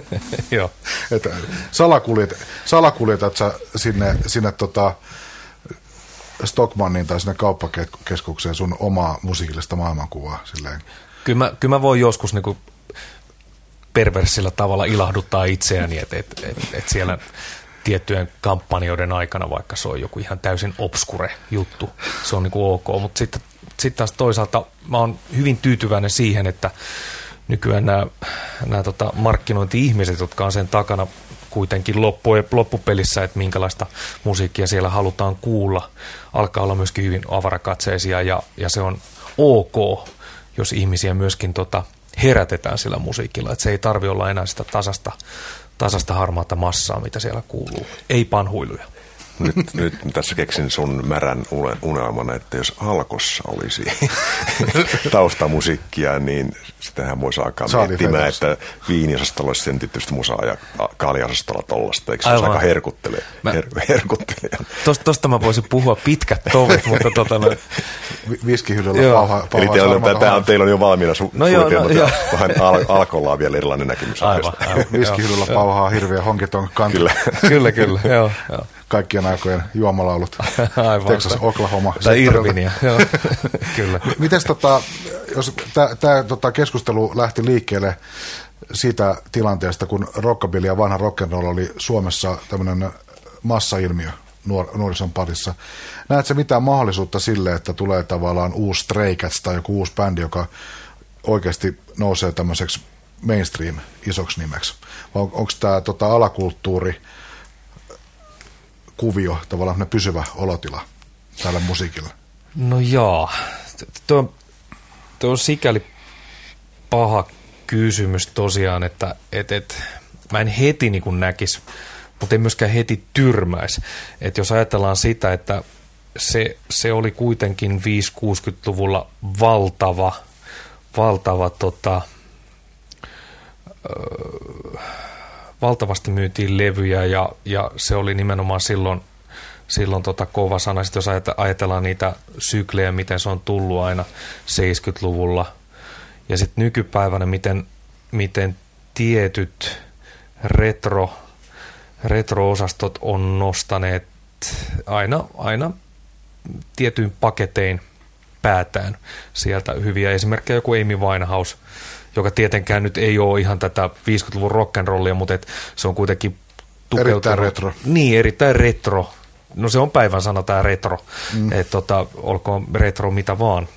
Speaker 3: Joo.
Speaker 2: Että salakuljet, salakuljetat sä sinne, sinne tota Stockmannin tai sinne kauppakeskukseen sun omaa musiikillista maailmankuvaa? Silleen.
Speaker 3: Kyllä mä, kyllä mä voin joskus niinku perversillä tavalla ilahduttaa itseäni, että et, et, et siellä tiettyjen kampanjoiden aikana, vaikka se on joku ihan täysin obskure juttu, se on niin kuin ok, mutta sitten sit taas toisaalta mä oon hyvin tyytyväinen siihen, että nykyään nämä, nämä tota markkinointi-ihmiset, jotka on sen takana kuitenkin loppu, loppupelissä, että minkälaista musiikkia siellä halutaan kuulla, alkaa olla myöskin hyvin avarakatseisia ja, ja se on ok, jos ihmisiä myöskin tota, herätetään sillä musiikilla. Että se ei tarvi olla enää sitä tasasta, tasasta harmaata massaa, mitä siellä kuuluu. Ei panhuiluja.
Speaker 4: Nyt, nyt tässä keksin sun märän unelman, että jos Alkossa olisi taustamusiikkia, niin sitähän voisi alkaa Saali miettimään, että viiniosastolla olisi sen tyyppistä musaa ja kaaliasastolla tollasta. Eikö se olisi aika herkuttele, mä, her, herkuttelija?
Speaker 3: Tosta, tosta mä voisin puhua pitkät tovit, mutta tota no...
Speaker 2: Viskihyllyllä pauha,
Speaker 4: pauha, Eli teillä on, tämä on, teillä on jo valmiina su, no joo, no, joo. vähän al, alkolla on vielä erilainen näkemys.
Speaker 2: Aivan, aivan Viskihyllyllä pauhaa hirveä honkiton kanta.
Speaker 3: Kyllä, kyllä, kyllä. joo, joo
Speaker 2: kaikkien aikojen juomalaulut. Aivan. Texas, Oklahoma.
Speaker 3: Tai Irvinia, joo. Kyllä.
Speaker 2: Mites tota, jos tämä tota keskustelu lähti liikkeelle siitä tilanteesta, kun rockabilly ja vanha rock'n'roll oli Suomessa tämmöinen massailmiö nuor- nuorison parissa. Näetkö mitään mahdollisuutta sille, että tulee tavallaan uusi Stray Cats tai joku uusi bändi, joka oikeasti nousee tämmöiseksi mainstream isoksi nimeksi? Vai on, onko tämä tota, alakulttuuri – kuvio, tavallaan pysyvä olotila tällä musiikilla?
Speaker 3: No joo, tuo, tuo on sikäli paha kysymys tosiaan, että et, et, mä en heti niin näkisi, mutta en myöskään heti tyrmäisi. Että jos ajatellaan sitä, että se, se oli kuitenkin 5-60-luvulla valtava, valtava tota, öö, valtavasti myytiin levyjä ja, ja se oli nimenomaan silloin, silloin tota kova sana. Sitten jos ajatellaan niitä syklejä, miten se on tullut aina 70-luvulla ja sitten nykypäivänä, miten, miten tietyt retro, retro-osastot on nostaneet aina, aina tietyin paketein päätään sieltä hyviä esimerkkejä, joku Amy Winehouse – joka tietenkään nyt ei ole ihan tätä 50-luvun rock'n'rollia, mutta et se on kuitenkin
Speaker 2: tukeutunut. Erittäin retro.
Speaker 3: Niin, erittäin retro. No se on päivän sana tämä retro, mm. että tota, olkoon retro mitä vaan.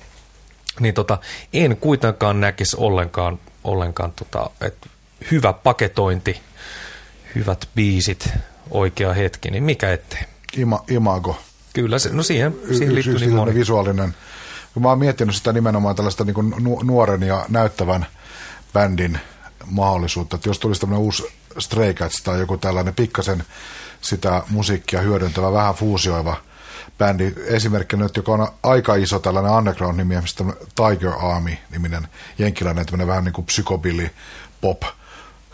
Speaker 3: Niin tota, en kuitenkaan näkisi ollenkaan, ollenkaan tota, että hyvä paketointi, hyvät biisit, oikea hetki, niin mikä ettei.
Speaker 2: Ima, imago.
Speaker 3: Kyllä, se, no siihen, siihen liittyy niin moni.
Speaker 2: visuaalinen. Kun mä oon miettinyt sitä nimenomaan tällaista niin kuin nuoren ja näyttävän bändin mahdollisuutta, että jos tulisi tämmöinen uusi Stray Cats tai joku tällainen pikkasen sitä musiikkia hyödyntävä, vähän fuusioiva bändi, esimerkkinä nyt, joka on aika iso tällainen underground-nimi, Tiger Army-niminen jenkkiläinen tämmöinen vähän niin kuin psychobilly pop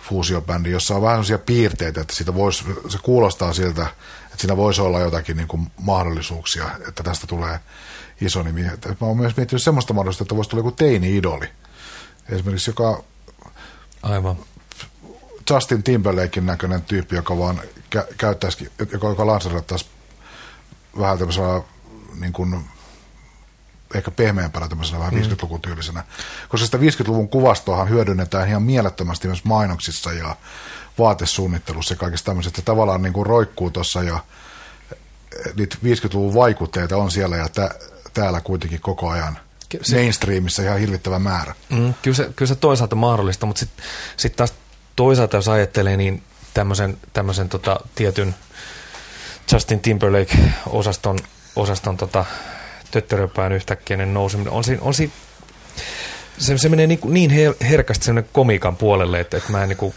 Speaker 2: fuusiobändi, jossa on vähän sellaisia piirteitä, että siitä voisi, se kuulostaa siltä, että siinä voisi olla jotakin niin kuin mahdollisuuksia, että tästä tulee iso nimi. Että mä oon myös miettinyt semmoista mahdollisuutta, että voisi tulla joku teini-idoli. Esimerkiksi joka
Speaker 3: Aivan.
Speaker 2: Justin Timberlakein näköinen tyyppi, joka vaan kä- käyttäisi, joka, joka lanseerattaisi vähän tämmöisellä niin kuin, ehkä pehmeämpänä tämmöisenä vähän mm. 50-luvun tyylisenä. Koska sitä 50-luvun kuvastoahan hyödynnetään ihan mielettömästi myös mainoksissa ja vaatesuunnittelussa ja kaikessa tämmöisestä. Tavallaan niin kuin roikkuu tuossa ja niitä 50-luvun vaikutteita on siellä ja tä- täällä kuitenkin koko ajan – se, mainstreamissa ihan hirvittävä määrä.
Speaker 3: Mm, kyllä, se, kyllä se toisaalta mahdollista, mutta sitten sit taas toisaalta jos ajattelee, niin tämmöisen, tämmöisen tota, tietyn Justin Timberlake-osaston osaston, tota, töttöröpään yhtäkkiäinen nouseminen, on siinä, on siinä se, se menee niin, niin her, herkästi semmoinen komikan puolelle, että, että mä en niin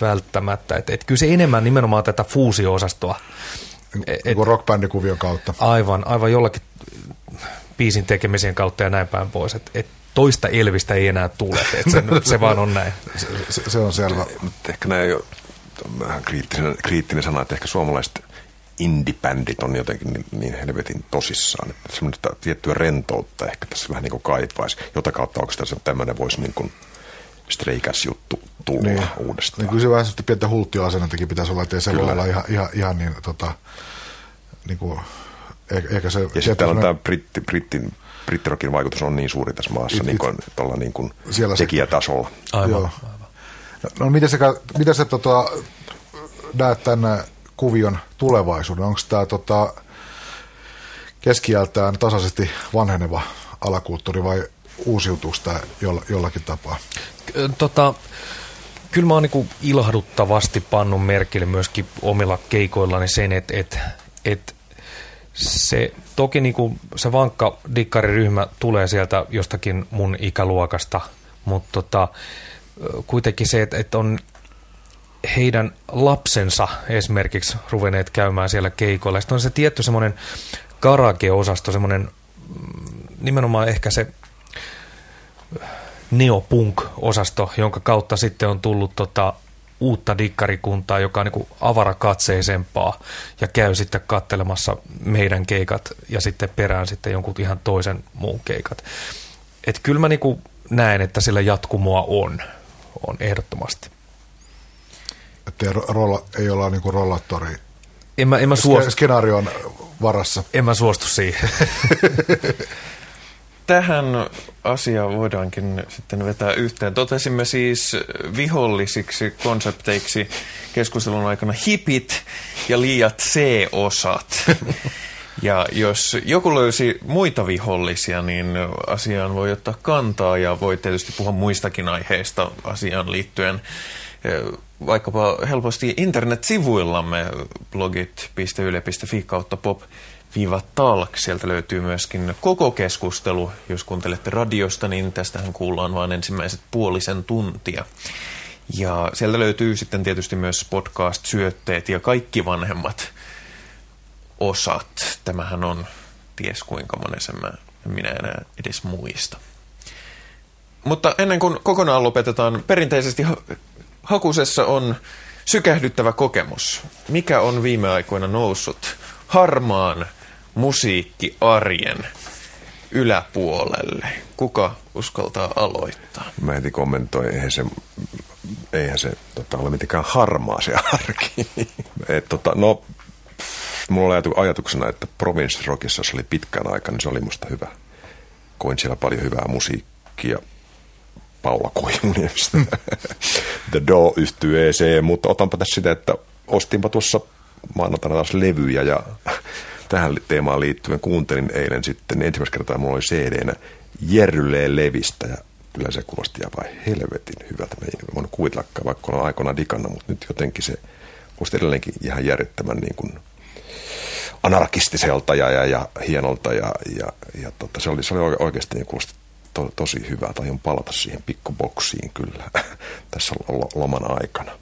Speaker 3: välttämättä, että, että kyllä se enemmän nimenomaan tätä fuusio-osastoa.
Speaker 2: Et, rockbändikuvion kautta.
Speaker 3: Aivan, aivan jollakin biisin tekemisen kautta ja näin päin pois. Et, et toista Elvistä ei enää tule, et se, se vaan on näin.
Speaker 2: Se, se, se on selvä.
Speaker 4: Mutta ehkä näin jo vähän kriittinen, kriittinen sana, että ehkä suomalaiset indie-bändit on jotenkin niin, niin helvetin tosissaan. Että semmoista tiettyä rentoutta ehkä tässä vähän niin kuin kaipaisi, jota kautta onko tässä tämmöinen voisi niin kuin streikäs juttu tulla niin. uudestaan.
Speaker 2: Niin kyllä se vähän pientä hulttioasennettakin pitäisi olla, että ei se voi olla ihan, ihan, ihan niin, tota, niin kuin eikä se,
Speaker 4: ja sitten täällä on tämä britti, brittin, brittirokin vaikutus on niin suuri tässä maassa it, niin kuin, it, niin kuin tekijätasolla.
Speaker 3: Aivan. Joo. aivan.
Speaker 2: No, miten se, miten se tota, näet tämän kuvion tulevaisuuden? Onko tämä tota, keskiältään tasaisesti vanheneva alakulttuuri vai uusiutuuko tämä jollakin tapaa?
Speaker 3: Tota, kyllä mä oon niin ilahduttavasti pannut merkille myöskin omilla keikoillani sen, että et, et se toki niin kuin se vankka dikkariryhmä tulee sieltä jostakin mun ikäluokasta, mutta tota, kuitenkin se, että, että on heidän lapsensa esimerkiksi ruveneet käymään siellä keikoilla. Sitten on se tietty semmoinen karaoke-osasto, semmoinen mm, nimenomaan ehkä se neopunk-osasto, jonka kautta sitten on tullut tota, uutta dikkarikuntaa, joka on niin avarakatseisempaa ja käy sitten kattelemassa meidän keikat ja sitten perään sitten jonkun ihan toisen muun keikat. Et kyllä mä niin näen, että sillä jatkumoa on, on ehdottomasti.
Speaker 2: Että ei, rolla, ei olla niin kuin rollatori
Speaker 3: en mä, en mä suostu.
Speaker 2: skenaarion varassa.
Speaker 3: En mä suostu siihen.
Speaker 1: Tähän asiaan voidaankin sitten vetää yhteen. Totesimme siis vihollisiksi konsepteiksi keskustelun aikana hipit ja liiat C-osat. Ja jos joku löysi muita vihollisia, niin asiaan voi ottaa kantaa ja voi tietysti puhua muistakin aiheista asiaan liittyen vaikkapa helposti internetsivuillamme blogit.yle.fi kautta pop talk. Sieltä löytyy myöskin koko keskustelu. Jos kuuntelette radiosta, niin tästähän kuullaan vain ensimmäiset puolisen tuntia. Ja sieltä löytyy sitten tietysti myös podcast-syötteet ja kaikki vanhemmat osat. Tämähän on ties kuinka monen mä, minä enää edes muista. Mutta ennen kuin kokonaan lopetetaan, perinteisesti Hakusessa on sykähdyttävä kokemus. Mikä on viime aikoina noussut harmaan musiikkiarjen yläpuolelle? Kuka uskaltaa aloittaa?
Speaker 4: Mä heti kommentoin, eihän se, eihän se tota, ole mitenkään harmaa se arki. Et, tota, no, mulla oli ajatuksena, että Province Rockissa se oli pitkän aikaa, niin se oli musta hyvä. Koin siellä paljon hyvää musiikkia Paula Koivuniemestä. The Do yhtyy EC, mutta otanpa tässä sitä, että ostinpa tuossa maanantaina taas levyjä ja tähän teemaan liittyen kuuntelin eilen sitten ensimmäistä kertaa mulla oli cd Jerryleen Levistä ja kyllä se kuulosti aivan helvetin hyvältä. Mä en voinut kuvitellakaan, vaikka olen aikoinaan dikannut, mutta nyt jotenkin se kuulosti edelleenkin ihan järjettömän niin kuin anarkistiselta ja, ja, ja hienolta ja, ja, ja tota, se, oli, se oli oikeasti niin kuulosti to, tosi hyvä. on palata siihen pikkuboksiin kyllä tässä loman aikana.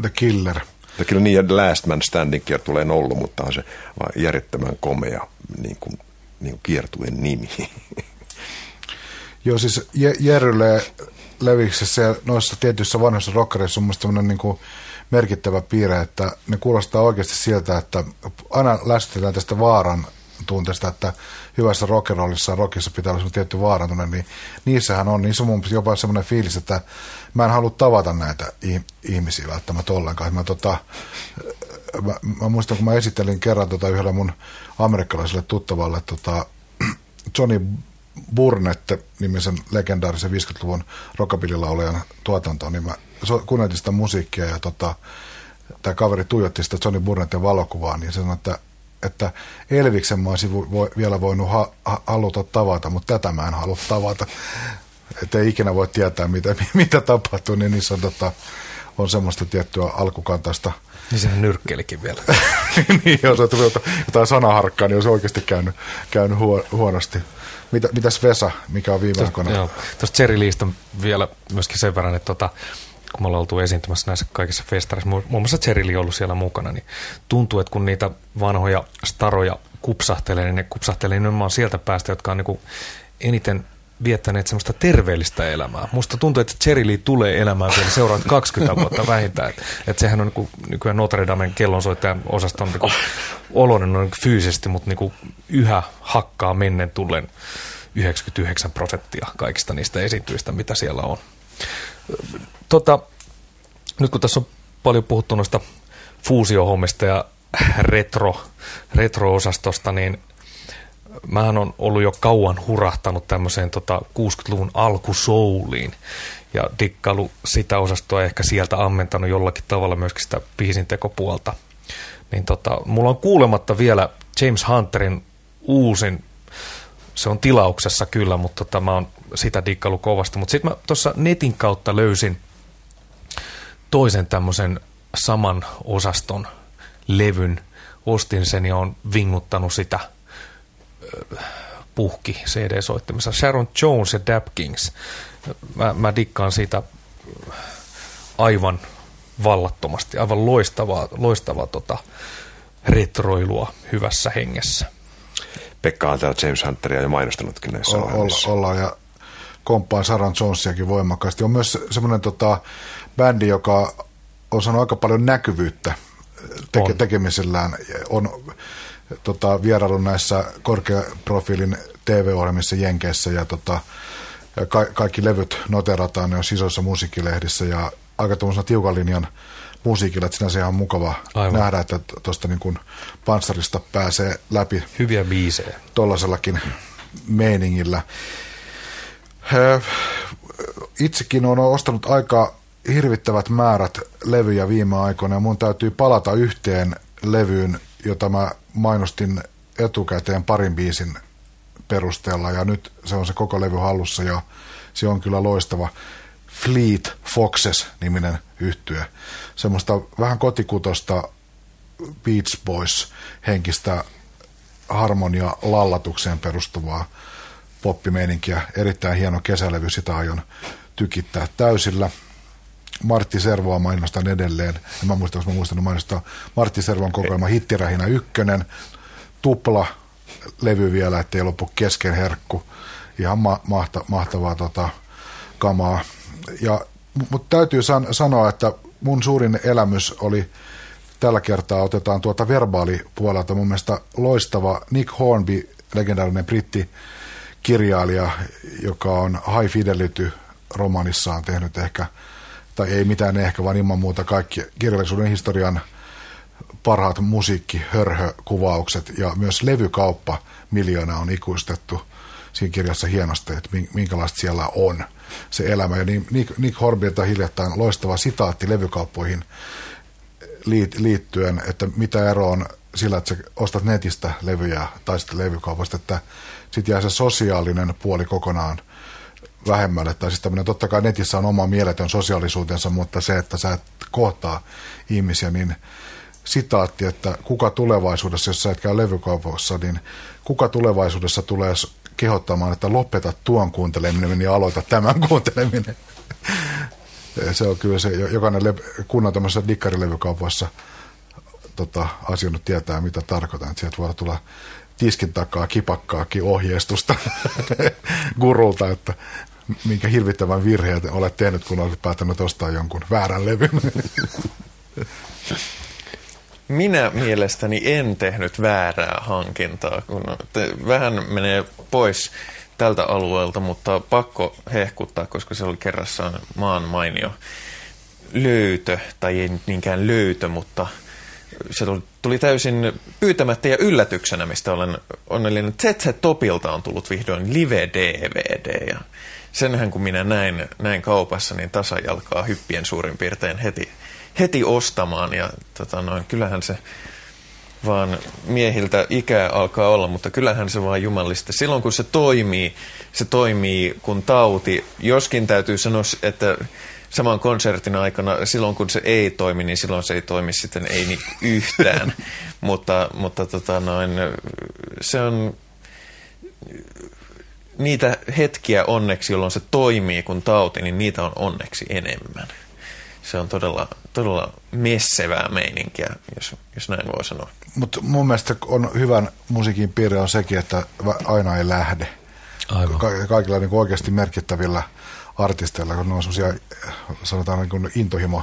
Speaker 2: The Killer.
Speaker 4: The Killer, niin ja Last Man Standing tulee ollut, mutta on se järjettömän komea niin kuin, niin kuin kiertuen nimi.
Speaker 2: Joo, siis Jerrylle leviksessä ja noissa tietyissä vanhoissa rockereissa on mielestäni niin kuin merkittävä piirre, että ne kuulostaa oikeasti siltä, että aina lähestytään tästä vaaran tunteesta, että hyvässä rock'n'rollissa rockissa pitää olla tietty vaarantunut, niin niissähän on, niissä on mun jopa semmoinen fiilis, että mä en halua tavata näitä ihmisiä välttämättä ollenkaan. Mä, tota, mä, mä muistan, kun mä esittelin kerran tota yhdelle mun amerikkalaiselle tuttavalle tota, Johnny Burnett-nimisen legendaarisen 50-luvun rockabilly-laulajan tuotantoon, niin mä kuunneltiin sitä musiikkia ja tota, tämä kaveri tuijotti sitä Johnny Burnettin valokuvaa, niin sanoi, että että Elviksen mä olisin vo, vielä voinut ha, ha, haluta tavata, mutta tätä mä en halua tavata. Että ei ikinä voi tietää, mitä, mitä tapahtuu, niin niissä on, tota, on semmoista tiettyä alkukantaista.
Speaker 3: Niin sehän nyrkkelikin vielä.
Speaker 2: niin, jos on tullut jotain sanaharkkaa, niin olisi oikeasti käynyt, käynyt huo, huonosti. Mitä, mitäs Vesa, mikä on viime aikoina?
Speaker 3: Tuosta Jerry vielä myöskin sen verran, että tota, kun me ollaan oltu esiintymässä näissä kaikissa festareissa, muun muassa Cherili on ollut siellä mukana, niin tuntuu, että kun niitä vanhoja staroja kupsahtelee, niin ne kupsahtelee nimenomaan sieltä päästä, jotka on niin eniten viettäneet semmoista terveellistä elämää. Musta tuntuu, että Cherry Lee tulee elämään vielä seuraavat 20 vuotta vähintään. Että et sehän on niin nykyään Notre Damen kellonsoittajan osaston niin kuin, oloinen on fyysisesti, mutta niin yhä hakkaa mennen tullen 99 prosenttia kaikista niistä esiintyistä, mitä siellä on. Tota, nyt kun tässä on paljon puhuttu noista fuusiohommista ja retro, retro-osastosta, niin mähän on ollut jo kauan hurahtanut tämmöiseen tota 60-luvun alkusouliin ja dikkailu sitä osastoa ehkä sieltä ammentanut jollakin tavalla myöskin sitä biisintekopuolta. Niin tota, mulla on kuulematta vielä James Hunterin uusin, se on tilauksessa kyllä, mutta tota, mä oon sitä dikkailu kovasti. Mutta sitten mä tuossa netin kautta löysin toisen tämmöisen saman osaston levyn. Ostin sen ja on vinguttanut sitä puhki CD-soittimessa. Sharon Jones ja Dap Kings. Mä, mä dikkaan siitä aivan vallattomasti, aivan loistavaa, loistavaa tota, retroilua hyvässä hengessä.
Speaker 4: Pekka on täällä James Hunteria jo mainostanutkin näissä
Speaker 2: o- olla, ollaan ja komppaan Saran Jonesiakin voimakkaasti. On myös semmoinen tota, bändi, joka on saanut aika paljon näkyvyyttä teke, on. tekemisellään. On tota, vierailu näissä korkeaprofiilin TV-ohjelmissa Jenkeissä ja, tota, ka- kaikki levyt noterataan, ne on isoissa musiikkilehdissä ja aika tuollaisena tiukan linjan musiikilla, että sinänsä ihan mukava Aivan. nähdä, että tuosta niin panssarista pääsee läpi.
Speaker 3: Hyviä biisejä.
Speaker 2: Tuollaisellakin meiningillä. Itsekin olen ostanut aika hirvittävät määrät levyjä viime aikoina ja mun täytyy palata yhteen levyyn, jota mä mainostin etukäteen parin biisin perusteella ja nyt se on se koko levy hallussa ja se on kyllä loistava. Fleet Foxes-niminen yhtye. Semmoista vähän kotikutosta Beach Boys henkistä harmonia lallatukseen perustuvaa poppimeininkiä. Erittäin hieno kesälevy, sitä aion tykittää täysillä. Martti Servoa mainostan edelleen. En mä muista, jos mä muistan mainostaa Martti Servon kokoelma Hittirähinä ykkönen. Tupla levy vielä, ettei lopu kesken herkku. Ihan ma- mahta- mahtavaa tota, kamaa. Ja, mutta täytyy san- sanoa, että mun suurin elämys oli tällä kertaa otetaan tuota verbaalipuolelta mun mielestä loistava Nick Hornby, legendaarinen britti kirjailija, joka on High Fidelity romanissaan tehnyt ehkä, tai ei mitään ehkä, vaan ilman muuta kaikki kirjallisuuden historian parhaat musiikkihörhökuvaukset ja myös levykauppa miljoona on ikuistettu siinä kirjassa hienosti, että minkälaista siellä on se elämä. Ja Nick, Nick Horbilta hiljattain loistava sitaatti levykauppoihin liittyen, että mitä ero on sillä, että sä ostat netistä levyjä tai sitten levykaupasta, että sitten jää se sosiaalinen puoli kokonaan vähemmälle. Tai siis tämmöinen, totta kai netissä on oma mieletön sosiaalisuutensa, mutta se, että sä et kohtaa ihmisiä, niin sitaatti, että kuka tulevaisuudessa, jos sä et käy levykaupassa, niin kuka tulevaisuudessa tulee kehottamaan, että lopeta tuon kuunteleminen ja aloita tämän kuunteleminen. se on kyllä se, jokainen le- kunnan tämmöisessä dikkarilevykaupassa tota, asioinut tietää, mitä tarkoitan. Että sieltä voi tulla tiskin takaa kipakkaakin ohjeistusta gurulta, että minkä hirvittävän virheen olet tehnyt, kun olet päättänyt ostaa jonkun väärän levyn.
Speaker 1: Minä mielestäni en tehnyt väärää hankintaa, kun vähän menee pois tältä alueelta, mutta pakko hehkuttaa, koska se oli kerrassaan maan mainio löytö, tai ei nyt niinkään löytö, mutta se tuli, tuli täysin pyytämättä ja yllätyksenä, mistä olen onnellinen. ZZ Topilta on tullut vihdoin live-DVD, ja senhän kun minä näin, näin kaupassa, niin tasajalkaa hyppien suurin piirtein heti, heti ostamaan, ja tota noin, kyllähän se vaan miehiltä ikää alkaa olla, mutta kyllähän se vaan jumalista. Silloin kun se toimii, se toimii kun tauti. Joskin täytyy sanoa, että saman konsertin aikana, silloin kun se ei toimi, niin silloin se ei toimi sitten ei niin yhtään. mutta mutta tota noin, se on niitä hetkiä onneksi, jolloin se toimii kun tauti, niin niitä on onneksi enemmän. Se on todella, todella messevää meininkiä, jos, jos näin voi sanoa.
Speaker 2: Mutta mun mielestä on hyvän musiikin piirre on sekin, että aina ei lähde. Aivan. Ka- kaikilla niin oikeasti merkittävillä artisteilla, kun ne on semmoisia, sanotaan niin kuin intohimo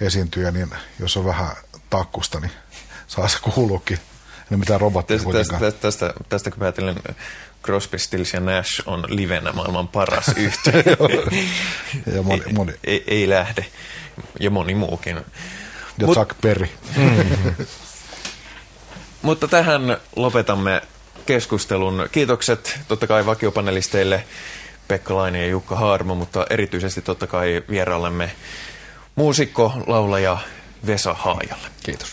Speaker 2: esiintyjä, niin jos on vähän takkusta, niin saa se kuuluukin. Ei mitään robottia
Speaker 1: tästä, tästä, tästä, tästä, tästä kun päätellen Crosby, Stills ja Nash on livenä maailman paras yhteen.
Speaker 2: ja moni, moni.
Speaker 1: Ei, ei, lähde. Ja moni muukin.
Speaker 2: Ja Mut, Chuck Berry. Mm-hmm.
Speaker 1: Mutta tähän lopetamme keskustelun. Kiitokset totta kai vakiopanelisteille Pekka Laine ja Jukka Haarmo, mutta erityisesti totta kai vieraallemme muusikko, laulaja Vesa Haajalle.
Speaker 3: Kiitos.